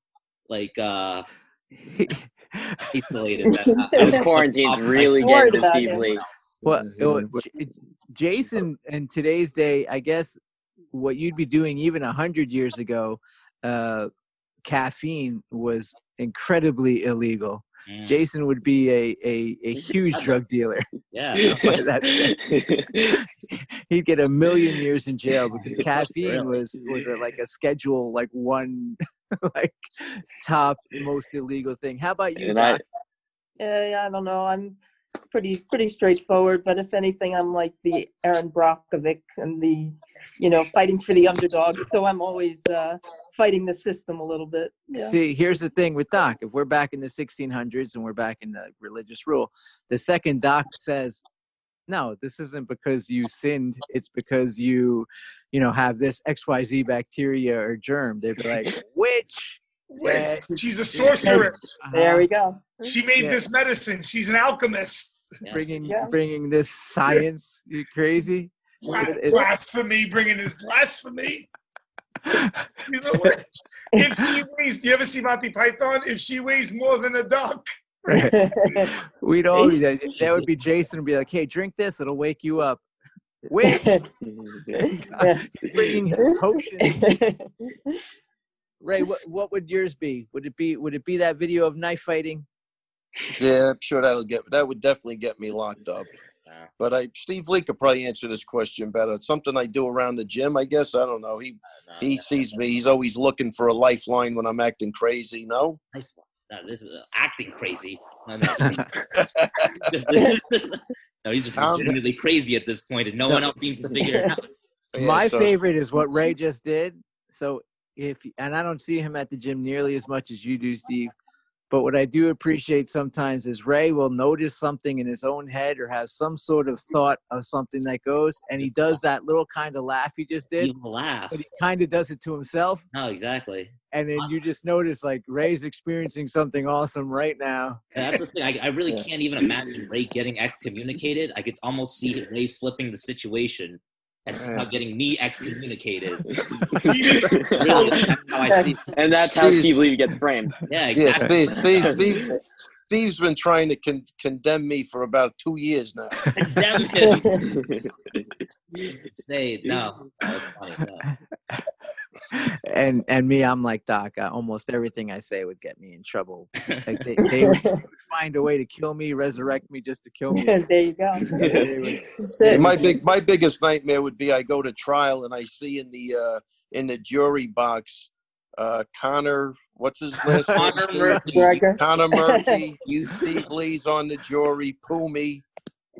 like uh isolated that I- I quarantine's really like Worried getting to Steve him. Lee. Well, J- Jason, in today's day, I guess what you'd be doing even a hundred years ago, uh, caffeine was incredibly illegal. Mm, Jason would be a, a, a huge drug dealer. yeah. That He'd get a million years in jail because caffeine was was a, like a schedule like one like top most illegal thing. How about you? I- Yeah, yeah, I don't know. I'm pretty pretty straightforward, but if anything, I'm like the Erin Brockovich and the, you know, fighting for the underdog. So I'm always uh, fighting the system a little bit. Yeah. See, here's the thing with Doc. If we're back in the 1600s and we're back in the religious rule, the second Doc says, "No, this isn't because you sinned. It's because you, you know, have this XYZ bacteria or germ." They'd be like, "Which?" Wait, Yeah. she's a sorceress. Uh-huh. There we go. She made Yeah. this medicine. She's an alchemist. Yes. bringing Yeah. bringing this science. You crazy? Bla- It's- it's- blasphemy, bringing this blasphemy. You know what? If she weighs, you ever see Monty Python? If she weighs more than a duck, We'd always that that would be Jason would be like, "Hey, drink this. It'll wake you up." Which bringing his potion. Ray, what what would yours be? Would it be would it be that video of knife fighting? Yeah, I'm sure that'll get that would definitely get me locked up. But I Steve Lee could probably answer this question better. It's something I do around the gym, I guess. I don't know. He No, he no, sees me. He's always looking for a lifeline when I'm acting crazy. No. No, this is uh, acting crazy. No, no, just, no, he's just Um, legitimately crazy at this point, and no one else seems to figure it out. Yeah, My so- favorite is what Ray just did. So if and I don't see him at the gym nearly as much as you do, Steve. But what I do appreciate sometimes is Ray will notice something in his own head or have some sort of thought of something that goes, and he does that little kind of laugh he just did, People laugh. but he kind of does it to himself. No, exactly. And then uh you just notice like Ray's experiencing something awesome right now. And that's the thing. I, I really Yeah. can't even imagine Ray getting excommunicated. I could almost see Ray flipping the situation and somehow getting me excommunicated. really, that's how I see. And that's how Jeez. Steve Lee gets framed. Yeah, Yeah. Steve, Steve, Steve, Steve's been trying to con- condemn me for about two years now. Condemn him. Say no. That was funny, no. And and me, I'm like Doc. I, almost everything I say would get me in trouble. Like they, they would find a way to kill me, resurrect me just to kill me. there you go. They would- That's See, it. my big my biggest nightmare would be I go to trial and I see in the uh in the jury box uh Connor what's his last name? Connor Murphy. Connor Murphy, You see, Steve Lee's on the jury, Poomy,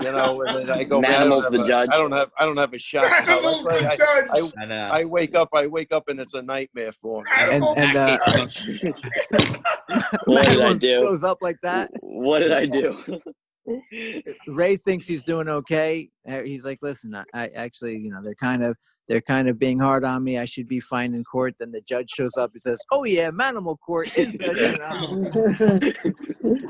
you know, and then I go, man, Manimal's the a, judge. I don't have I don't have a shot. You know, Animals the I, judge. I know. I wake up, I wake up and it's a nightmare for me. and Animals and the uh, judge. What did I Animals do? Shows up like that. What did I do? Ray thinks he's doing okay. He's like, listen, I, I actually, you know, they're kind of they're kind of being hard on me. I should be fine in court. Then the judge shows up and says, "Oh yeah, Manimal Court is such you know."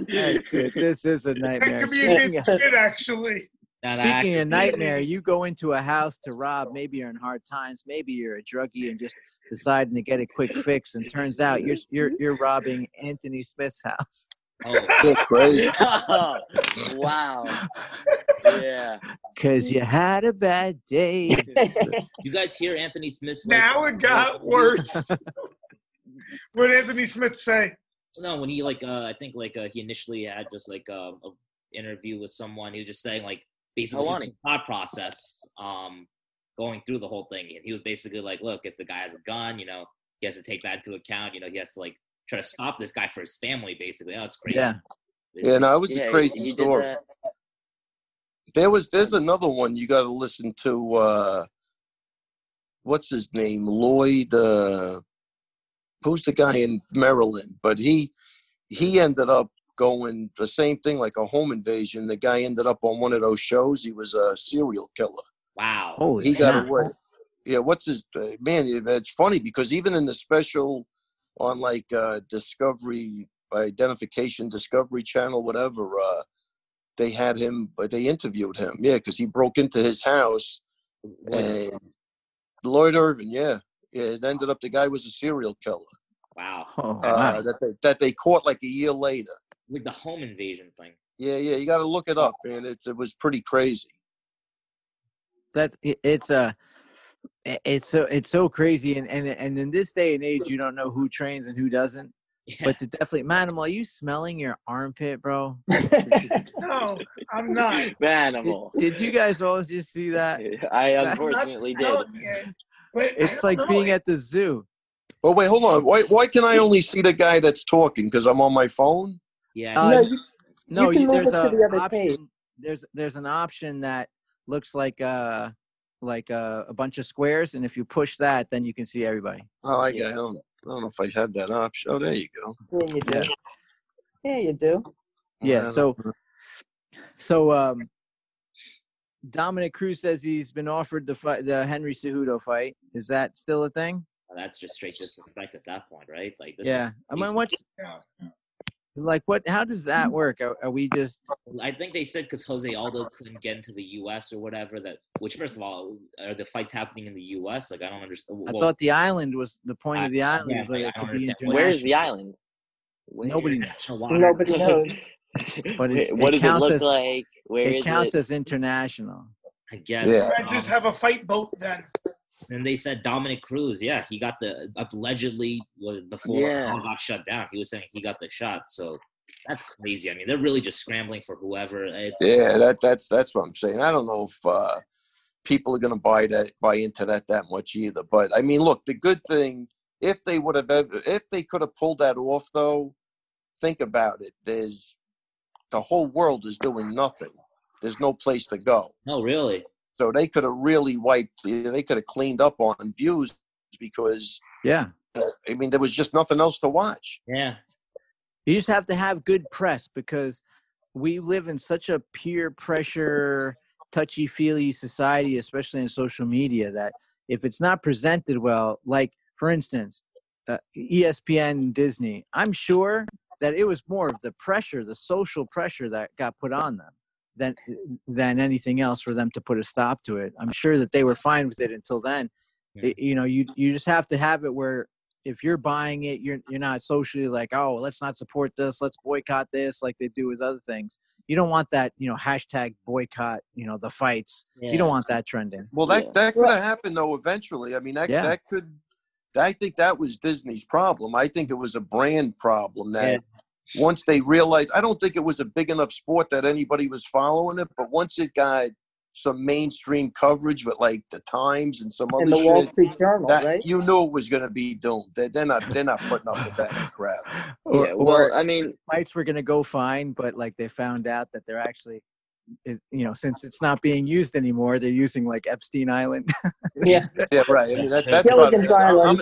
That's it. This is a That nightmare. could be a Speaking good of- actually. Speaking actor- of nightmare, you go into a house to rob. Maybe you're in hard times. Maybe you're a druggie and just deciding to get a quick fix. And turns out you're you're you're robbing Anthony Smith's house. Oh, That's crazy. wow. Yeah. Cause you had a bad day. you guys hear Anthony Smith's like, Now it got worse. what did Anthony Smith say? No, when he like uh I think like uh, he initially had just like um, a interview with someone. He was just saying like basically How his long? thought process um going through the whole thing. And he was basically like, look, if the guy has a gun, you know, he has to take that into account. You know, he has to like try to stop this guy for his family. Basically, oh, it's crazy. Yeah. Yeah, no, it was Yeah, a crazy he did story. There was there's another one you got to listen to. uh What's his name? Lloyd. uh Who's the guy in Maryland? But he he ended up going the same thing, like a home invasion. The guy ended up on one of those shows. He was a serial killer. Wow. Oh, he got crap. away. Yeah, what's his uh, man? It's funny because even in the special on like uh Discovery Identification Discovery Channel, whatever, uh they had him, but they interviewed him. Yeah, because he broke into his house and Lloyd Irvin. Yeah, yeah. It ended up the guy was a serial killer Wow. Oh, uh, that they, that they caught like a year later. Like the home invasion thing. Yeah, yeah. You got to look it up, man. It's it was pretty crazy. that it's a it's so it's so crazy and, and and in this day and age you don't know who trains and who doesn't Yeah. but to definitely man are you smelling your armpit bro No, I'm not. did, Manimal. did you guys all just see that I unfortunately did. smelling it, But it's like know. being at the zoo Oh wait, hold on. Why why can I only see the guy that's talking? Because I'm on my phone. yeah. Uh, no, you, no can you, move there's it to the other option page. there's there's an option that looks like uh like uh, a bunch of squares and if you push that then you can see everybody Oh, I Yeah. got. I don't, I don't know if I have that option. Oh, there you go. Yeah, you do. Yeah. Yeah, you do. yeah so So um, Dominick Cruz says he's been offered the fight, the Henry Cejudo fight. Is that still a thing? That's just straight disrespect at that point, right? Like this. yeah. Is I mean, crazy. what's Yeah. Like what? How does that work? Are, are we just? I think they said because Jose Aldo couldn't get into the U.S. or whatever. That which, first of all, are the fights happening in the U.S.? Like I don't understand. I thought the island was the point I- of the island. yeah, was that I don't could be understand. international. Where's the island? Where? Nobody knows. national water. Nobody knows. But it's- what it does it counts look as- like? Where is It counts it? as international. I guess. Yeah. I um just have a fight boat then. And they said Dominick Cruz, yeah, he got the allegedly was before Yeah. all got shut down. He was saying he got the shot. So that's crazy. I mean, they're really just scrambling for whoever. It's Yeah, that that's that's what I'm saying. I don't know if uh, people are going to buy that buy into that that much either. But I mean, look, the good thing if they would have ever if they could have pulled that off, though, think about it. There's the whole world is doing nothing. There's no place to go. no, really. So they could have really wiped. They could have cleaned up on views because Yeah. I mean there was just nothing else to watch. Yeah. You just have to have good press because we live in such a peer pressure, touchy feely society, especially in social media, that if it's not presented well, like for instance, uh, ESPN and Disney, I'm sure that it was more of the pressure, the social pressure that got put on them than than anything else for them to put a stop to it. I'm sure that they were fine with it until then. Yeah. It- you know, you you just have to have it where if you're buying it, you're you're not socially like, oh, let's not support this, let's boycott this, like they do with other things. You don't want that, you know, hashtag boycott, you know, the fights. yeah. You don't want that trending. Well, that Yeah. that could have happened though. Eventually, I mean, that Yeah. that could. I think that was Disney's problem. I think it was a brand problem that once they realized, I don't think it was a big enough sport that anybody was following it. But once it got some mainstream coverage with like the Times and some In other the Wall shit, Street Journal, that right? you knew it was going to be doomed. They, they're not. They're not putting up with that crap. Or, yeah, or well, I mean, fights were going to go fine, but like they found out that they're actually, it, you know, since it's not being used anymore, they're using like Epstein Island. Yeah. Yeah, right. I mean, that, that's Gilligan's about, I'm,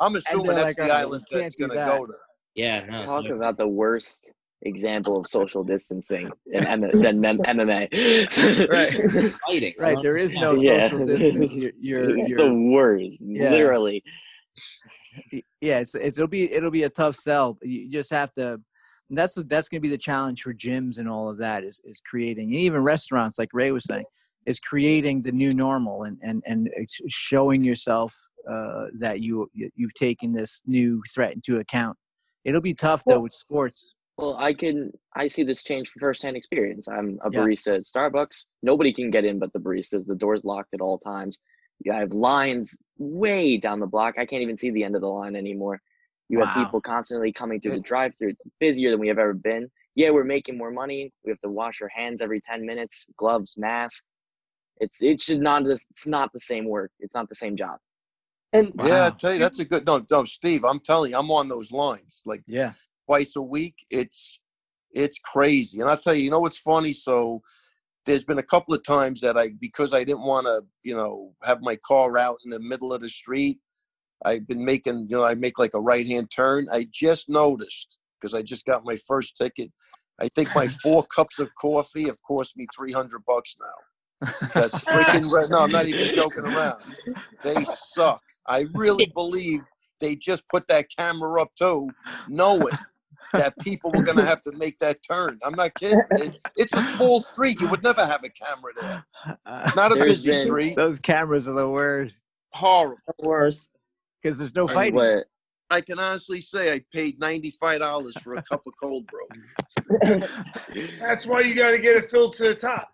I'm assuming they're that's like, the "Oh, island that's going to go to. Yeah, no. talk it's- about the worst example of social distancing in M- than mem- MMA. fighting. Right. There is no Yeah. social distance. You're, you're, it's you're the worst, Yeah. literally. yeah, it's, it's it'll be it'll be a tough sell. You just have to that's that's going to be the challenge for gyms and all of that is is creating and even restaurants like Ray was saying is creating the new normal and and and showing yourself uh, that you you- you've taken this new threat into account. It'll be tough though Well- with sports. Well, I can I see this change from firsthand experience. I'm a Yeah. barista at Starbucks. Nobody can get in but the baristas. The door's locked at all times. You have lines way down the block. I can't even see the end of the line anymore. You have people constantly coming through the drive-through. It's busier than we have ever been. Yeah, we're making more money. We have to wash our hands every 10 minutes, gloves, mask. It's it should not it's not the same work. It's not the same job. And Yeah, I tell you, that's a good. No, no, Steve, I'm telling you, I'm on those lines like Yeah. twice a week. It's it's crazy, and I'll tell you, you know what's funny? So there's been a couple of times that I because I didn't want to, you know, have my car out in the middle of the street. I've been making, you know, I make like a right hand turn. I just noticed because I just got my first ticket. I think my four cups of coffee have cost me three hundred bucks now. That freaking re- no, I'm not even joking around. They suck. I really believe they just put that camera up too, knowing that people were going to have to make that turn. I'm not kidding. It, it's a small street. You would never have a camera there. Uh, Not a There's busy been- street. those cameras are the worst Horrible. the worst. because there's no And fighting. what I can honestly say I paid ninety-five dollars for a cup of cold brew. That's why you got to get it filled to the top.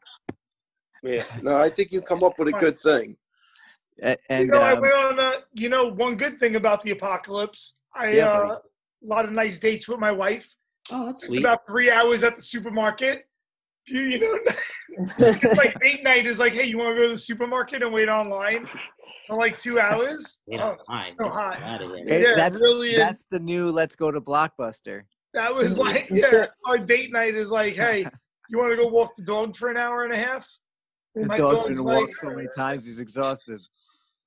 Yeah. No, I think you come up with a good thing. And you know, I um, went on. Uh, you know, one good thing about the apocalypse, I Yeah, uh, a lot of nice dates with my wife. Oh, that's sweet. About three hours at the supermarket. You, you know, it's like date night is like, hey, you want to go to the supermarket and wait online for like two hours? Yeah, Oh, fine. so hot. out of here. it- yeah, that's really that's the new let's go to Blockbuster. That was like, yeah, our date night is like, hey, you want to go walk the dog for an hour and a half? The My dog's dog's been like- walked so many times he's exhausted.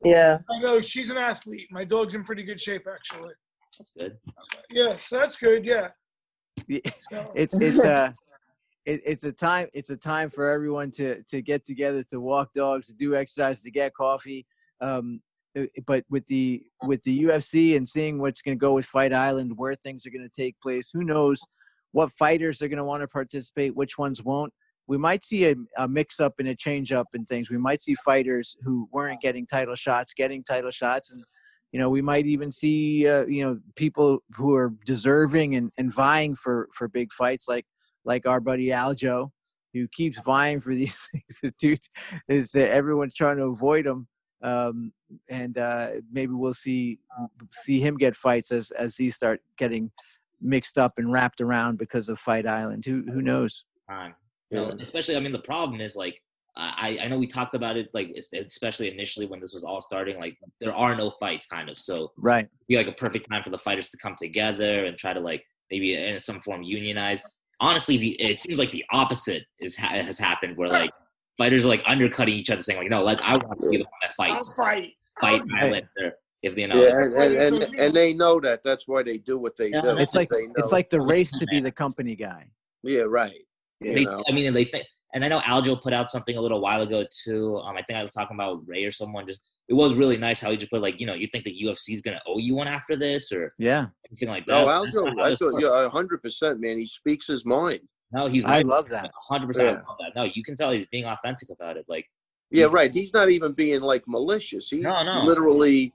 yeah. I know she's an athlete. My dog's in pretty good shape, actually. That's good. Yeah, so that's good. Yeah. Yeah, So, It's it's a it, it's a time it's a time for everyone to to get together to walk dogs to do exercise to get coffee. Um, uh, but with the with the UFC and seeing what's going to go with Fight Island, where things are going to take place, who knows what fighters are going to want to participate, which ones won't. We might see a, a mix up and a change up in things. We might see fighters who weren't getting title shots getting title shots, and you know we might even see uh, you know people who are deserving and, and vying for for big fights like like our buddy Aljo, who keeps vying for these things. Dude, is that everyone's trying to avoid him, um, and uh, maybe we'll see see him get fights as as these start getting mixed up and wrapped around because of Fight Island. Who who knows? Time. No, Yeah. especially, I mean, the problem is like, I I know we talked about it like especially initially when this was all starting. Like, there are no fights, kind of. So Right. it'd be like a perfect time for the fighters to come together and try to like maybe in some form unionize. Honestly, the, it seems like the opposite is ha- has happened, where like fighters are like undercutting each other, saying like, "No, like I want to be the one that I'll fight. fight I'll- if they know Yeah, and, and, and, and they know that. That's why they do what they Yeah, do. It's like They know. it's like the race to be the company guy. yeah, right. They. I mean, and they think, and I know Aljo put out something a little while ago too. Um, I think I was talking about Ray or someone. Just it was really nice how he just put like, you know, you think the UFC is gonna owe you one after this or Yeah, anything like that. No, Aljo, not how I this yeah, hundred percent, man. He speaks his mind. No, he's I love that. hundred percent. Yeah. love that. No, you can tell he's being authentic about it. Like, Yeah, right. He's not even being like malicious. He's No, no. literally,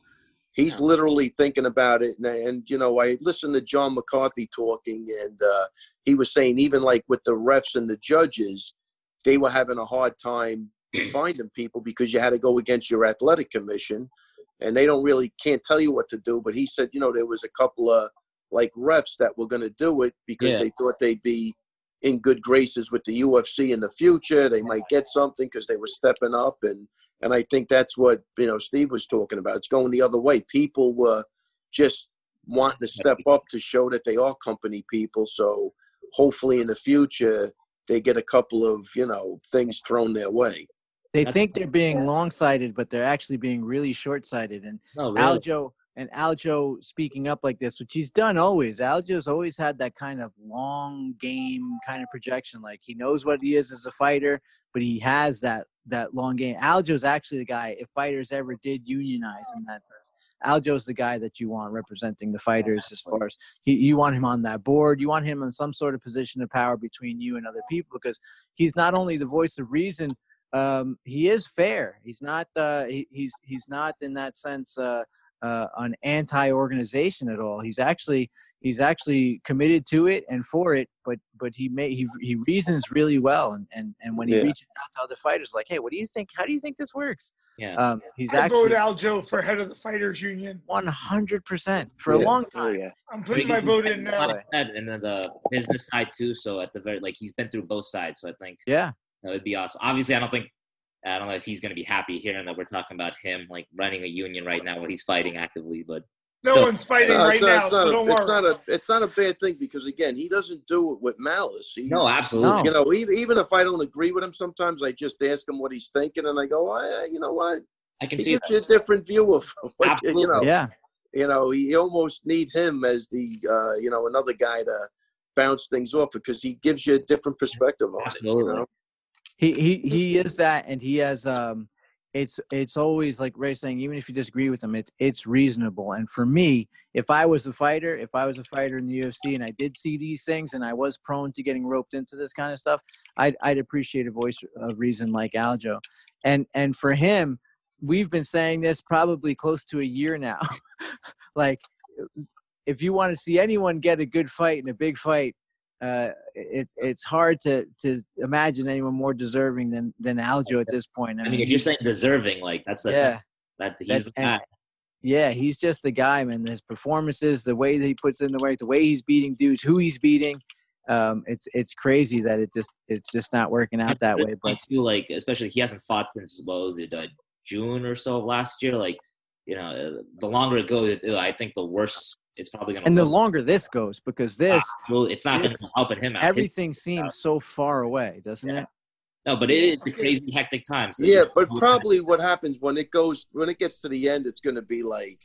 he's No. literally thinking about it. And, and you know, I listened to John McCarthy talking, and uh, he was saying even like with the refs and the judges, they were having a hard time finding people because you had to go against your athletic commission, and they don't really can't tell you what to do. But he said, you know, there was a couple of like refs that were going to do it because Yeah. they thought they'd be in good graces with the UFC in the future. They might get something because they were stepping up, and and I think that's what you know Steve was talking about. It's going the other way. People were just wanting to step up to show that they are company people. So hopefully in the future they get a couple of you know things thrown their way. They think they're being long-sighted, but they're actually being really short-sighted. And no, really. Aljo and Aljo speaking up like this, which he's done always. Aljo's always had that kind of long game kind of projection. Like he knows what he is as a fighter, but he has that that long game. Aljo's actually the guy. If fighters ever did unionize in that sense, Aljo's the guy that you want representing the fighters. As far as he, you want him on that board, you want him in some sort of position of power between you and other people because he's not only the voice of reason. Um, he is fair. He's not. Uh, he, he's he's not in that sense uh, uh, an anti-organization at all. He's actually he's actually committed to it and for it but but he may he, he reasons really well and and, and when he Yeah. reaches out to other fighters like hey what do you think how do you think this works Yeah. um he's I vote actually Aljo for head of the fighters union. 100% for a Yeah. long Oh, time yeah. I'm putting my vote in now. Right. And then the business side too. So at the very like he's been through both sides. So I think yeah that would be awesome. Obviously, I don't think I don't know if he's going to be happy hearing that we're talking about him like running a union right now while he's fighting actively. But No still, one's fighting No, right it's not, now, it's, so not don't a, it's worry. not a it's not a bad thing because again he doesn't do it with malice. He, no, absolutely. you know even, even if I don't agree with him, sometimes I just ask him what he's thinking and I go, I, you know what, I can he see gives that. you a different view of what, you know. yeah You know, you almost need him as the uh, you know another guy to bounce things off because he gives you a different perspective on it. Absolutely. You know? He he he is that and he has um it's it's always like Ray's saying even if you disagree with him it's it's reasonable. And for me if I was a fighter if I was a fighter in the UFC and I did see these things and I was prone to getting roped into this kind of stuff I'd I'd appreciate a voice of reason like Aljo. And and for him we've been saying this probably close to a year now. Like if you want to see anyone get a good fight in a big fight uh, it's it's hard to to imagine anyone more deserving than than Aljo at this point. I mean, if you're saying deserving, like that's the yeah, that he's the and- guy. yeah, he's just the guy, man. His performances, the way that he puts in the work, the way he's beating dudes, who he's beating, um, it's it's crazy that it just it's just not working out that way. But too, like especially he hasn't fought since what was it uh, June or so of last year. Like you know, uh, the longer it goes, I think the worse it's probably gonna. and the longer this goes, because this well, it's not this- gonna helping him out. everything seems so far away, doesn't Yeah. it? no, but it's a crazy hectic time. So Yeah, but probably what happens when it goes when it gets to the end, it's going to be like,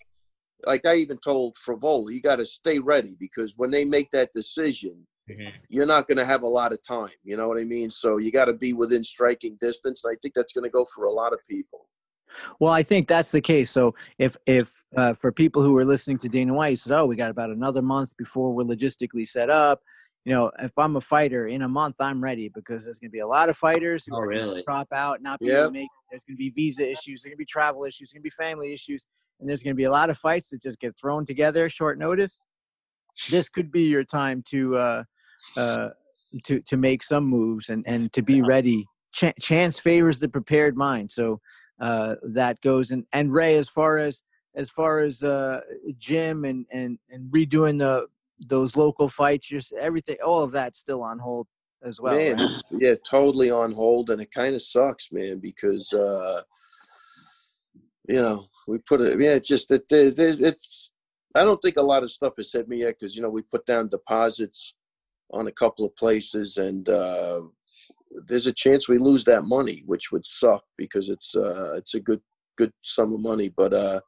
like I even told Frevola, you got to stay ready because when they make that decision, Mhm. you're not going to have a lot of time. You know what I mean? So you got to be within striking distance. And I think that's going to go for a lot of people. Well, I think that's the case. So if if uh, for people who are listening to Dana White, he said, "Oh, we got about another month before we're logistically set up." You know, if I'm a fighter in a month, I'm ready because there's going to be a lot of fighters who Oh, are gonna drop out, not be able Yeah. to make. There's going to be visa issues. There's going to be travel issues. There's going to be family issues, and there's going to be a lot of fights that just get thrown together short notice. This could be your time to uh, uh, to to make some moves and and to be ready. Ch- chance favors the prepared mind. So uh, that goes and and Ray as far as as far as uh, gym and and and redoing the those local fights, just everything, all of that's still on hold as well. man, right? yeah, totally on hold, and it kind of sucks, man, because uh, you know we put it. Yeah, it's just that there's, there's, it's. I don't think a lot of stuff has hit me yet because you know we put down deposits on a couple of places, and uh, there's a chance we lose that money, which would suck because it's uh, it's a good good sum of money, but uh,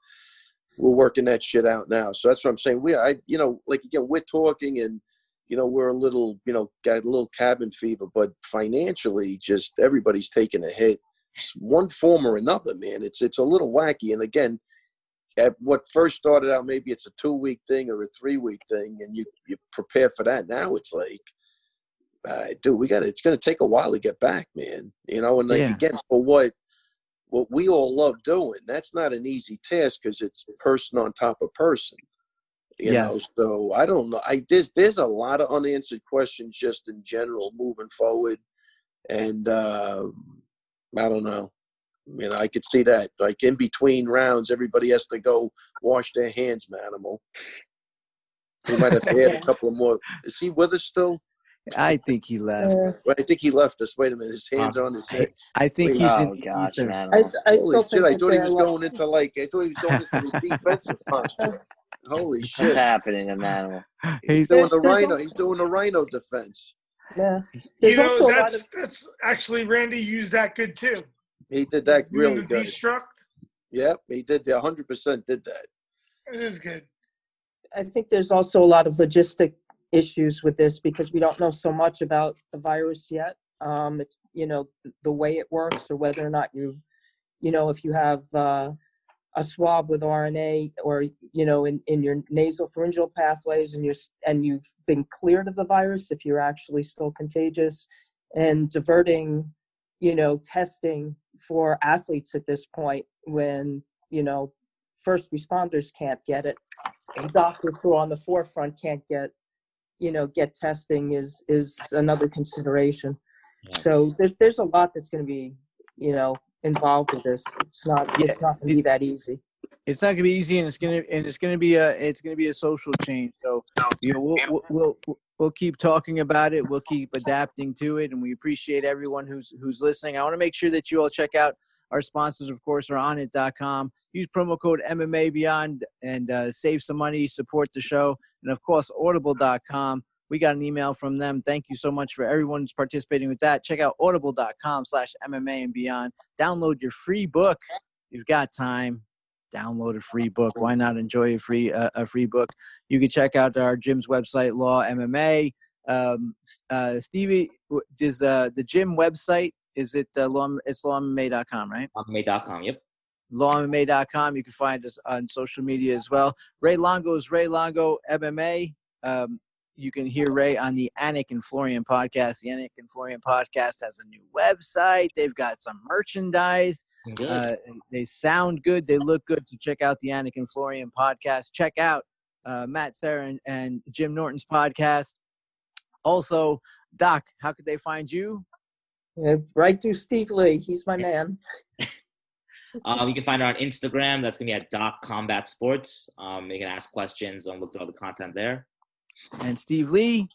we're working that shit out now. So that's what I'm saying. We, I, you know, like again, we're talking and you know we're a little you know got a little cabin fever but financially just everybody's taking a hit It's one form or another man it's it's a little wacky and again at what first started out maybe it's a two week thing or a three week thing and you you prepare for that now it's like uh, dude we got it's going to take a while to get back man you know and like Yeah. again for what what we all love doing that's not an easy task because it's person on top of person you know Yes. so i don't know i there's there's a lot of unanswered questions just in general moving forward and uh, i don't know you know i could see that like in between rounds everybody has to go wash their hands manimal we might have to add a couple of more is he with us still I think he left. Uh, well, i think he left us wait a minute his hands on his head I think Wait, he's oh in gosh, ether. man. I, s- I holy still shit think i that thought he was like- going into like i thought he was going into the defensive posture holy shit! What's shit happening, Emmanuel? he's He's- doing the There's- there's rhino also- he's doing the rhino defense Yeah. There's You know, also a lot that's of that's actually Randy used that good too. he did that Doing really the good destruct. Yep, he did. The hundred percent did that. It is good. I think there's also a lot of logistic issues with this because we don't know so much about the virus yet. um, it's you know the way it works or whether or not you you know if you have uh, a swab with RNA or you know in, in your nasal pharyngeal pathways and you're and you've been cleared of the virus if you're actually still contagious and diverting you know testing for athletes at this point when you know first responders can't get it doctors who are on the forefront can't get you know get testing is is another consideration Yeah. so there's there's a lot that's going to be you know involved with this it's not it's not going to be that easy it's not gonna be easy, and it's gonna and it's gonna be a it's gonna be a social change. So you know we'll we'll we'll, we'll keep talking about it. We'll keep adapting to it, and we appreciate everyone who's who's listening. I want to make sure that you all check out our sponsors. Of course, are Onnit.com. Use promo code MMA Beyond and uh, save some money. Support the show, and of course, Audible.com. We got an email from them. Thank you so much for everyone who's participating with that. Check out audible.com slash MMA and beyond. Download your free book. You've got time download a free book. Why not enjoy a free uh, a free book? You can check out our gym's website, Law MMA. Um, uh, Stevie, is uh, the gym website? Is it uh, law? It's lawmma.com, right? MMA.com. Yep. lawmma.com. You can find us on social media as well. Ray Longo is Ray Longo MMA. Um, you can hear Ray on the Anik and Florian podcast. The Anik and Florian podcast has a new website. They've got some merchandise. Uh, they sound good. They look good. So check out the Anik and Florian podcast. Check out uh, Matt, Serra, and, and Jim Norton's podcast. Also, Doc, how could they find you? Yeah, right through steve lee he's my man Um, you can find her on Instagram. That's gonna be at Doc Combat Sports. Um, you can ask questions and look through all the content there. And Steve Lee.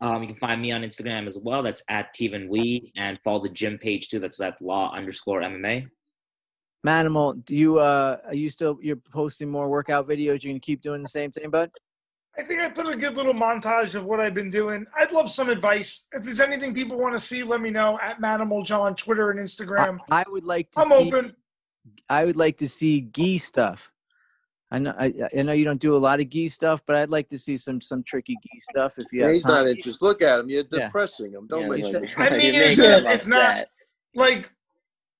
Um, you can find me on Instagram as well. That's at Teven Lee, and follow the gym page too. That's at Law underscore MMA. Manimal, do you uh are you still you're posting more workout videos? You're gonna keep doing the same thing, bud? I think I put a good little montage of what I've been doing. I'd love some advice. If there's anything people want to see, let me know at Manimal John, Twitter and Instagram. I would like to I'm see open. I would like to see gi stuff. I know I, I know you don't do a lot of gi stuff, but I'd like to see some some tricky gi stuff if you Yeah, have he's time. not interested. Look at him. You're Yeah. depressing him. Don't Yeah, make like- it. I mean, you're it's- making it's not- Like,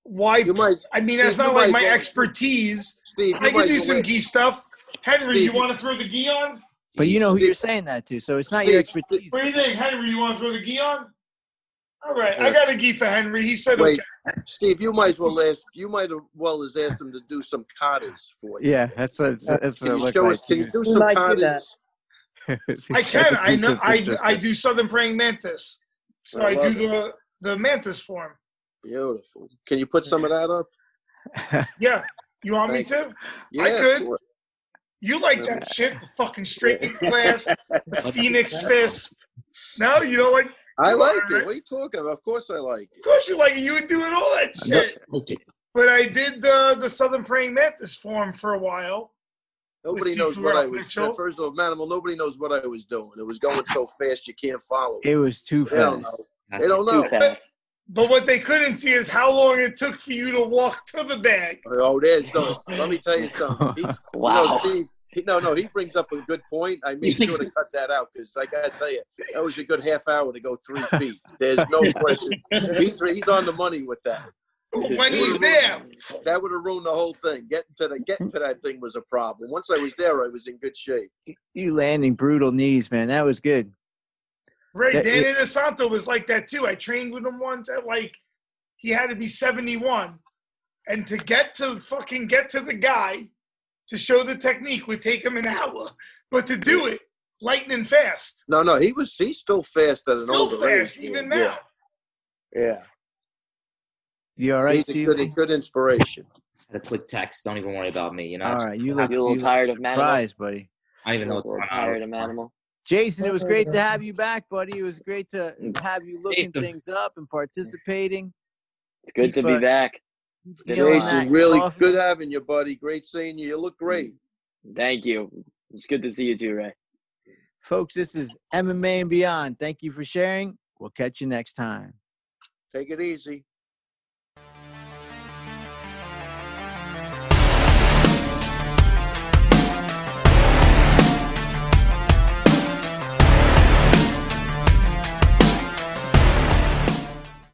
why? You might, I mean, that's not you like my well- expertise. Steve. I can do well some let- gi stuff. Henry, do you want to throw the gi on? But you know who Steve- you're saying that to, so it's not your expertise. What do you think, Henry? You want to throw the gi on? All right, I got a gi for Henry. He said Wait, okay. Steve, you might as well ask. You might as well as asked him to do some katas for you. Yeah, that's what, that's Can you show us? Can you do some might do that. katas? I can. I know. I I do southern praying mantis. So I I, do love the the mantis form. Beautiful. Can you put some of that up? Yeah. You want me Thank to? Yeah, could. sure. You like that shit? The fucking straight glass, the phoenix fist. No, you don't like. I like it. What are you talking about? Of course I like it. Of course, you like it. You were doing all that shit. Okay. But I did the the southern praying mantis form for a while. Nobody knows what I was. Mitchell. First of all, Manimal, nobody knows what I was doing. It was going so fast you can't follow. It was too They don't fast. know. They don't know. Too fast. But what they couldn't see is how long it took for you to walk to the bag. Oh, there's no. Let me tell you something. He's, Wow. You know, Steve, he, no, no, he brings up a good point. I made sure to cut that out because I got to tell you, that was a good half hour to go three feet. There's no question. He's he's on the money with that. When he's there, That would have ruined the whole thing. Getting to the getting to that thing was a problem. Once I was there, I was in good shape. You landing brutal knees, man. That was good. Ray Yeah, Danny Inosanto was like that too. I trained with him once at like he had to be 71. And to get to fucking get to the guy to show the technique would take him an hour. But to do it lightning fast. No, no, he was he's still fast at an Still older fast, age. even now. Yeah, You all right, he's a Steve? good, good inspiration. a quick text. Don't even worry about me. You know. All right, you look, You a little tired of Manimal? buddy. I even know A little tired of animal. Jason, it was great to have you back, buddy. It was great to have you looking Jason. things up and participating. It's good to be uh, back. Feeling Feeling Jason, really coffee. good having you, buddy. Great seeing you. You look great. Thank you. It's good to see you too, Ray. Folks, this is MMA and Beyond. Thank you for sharing. We'll catch you next time. Take it easy.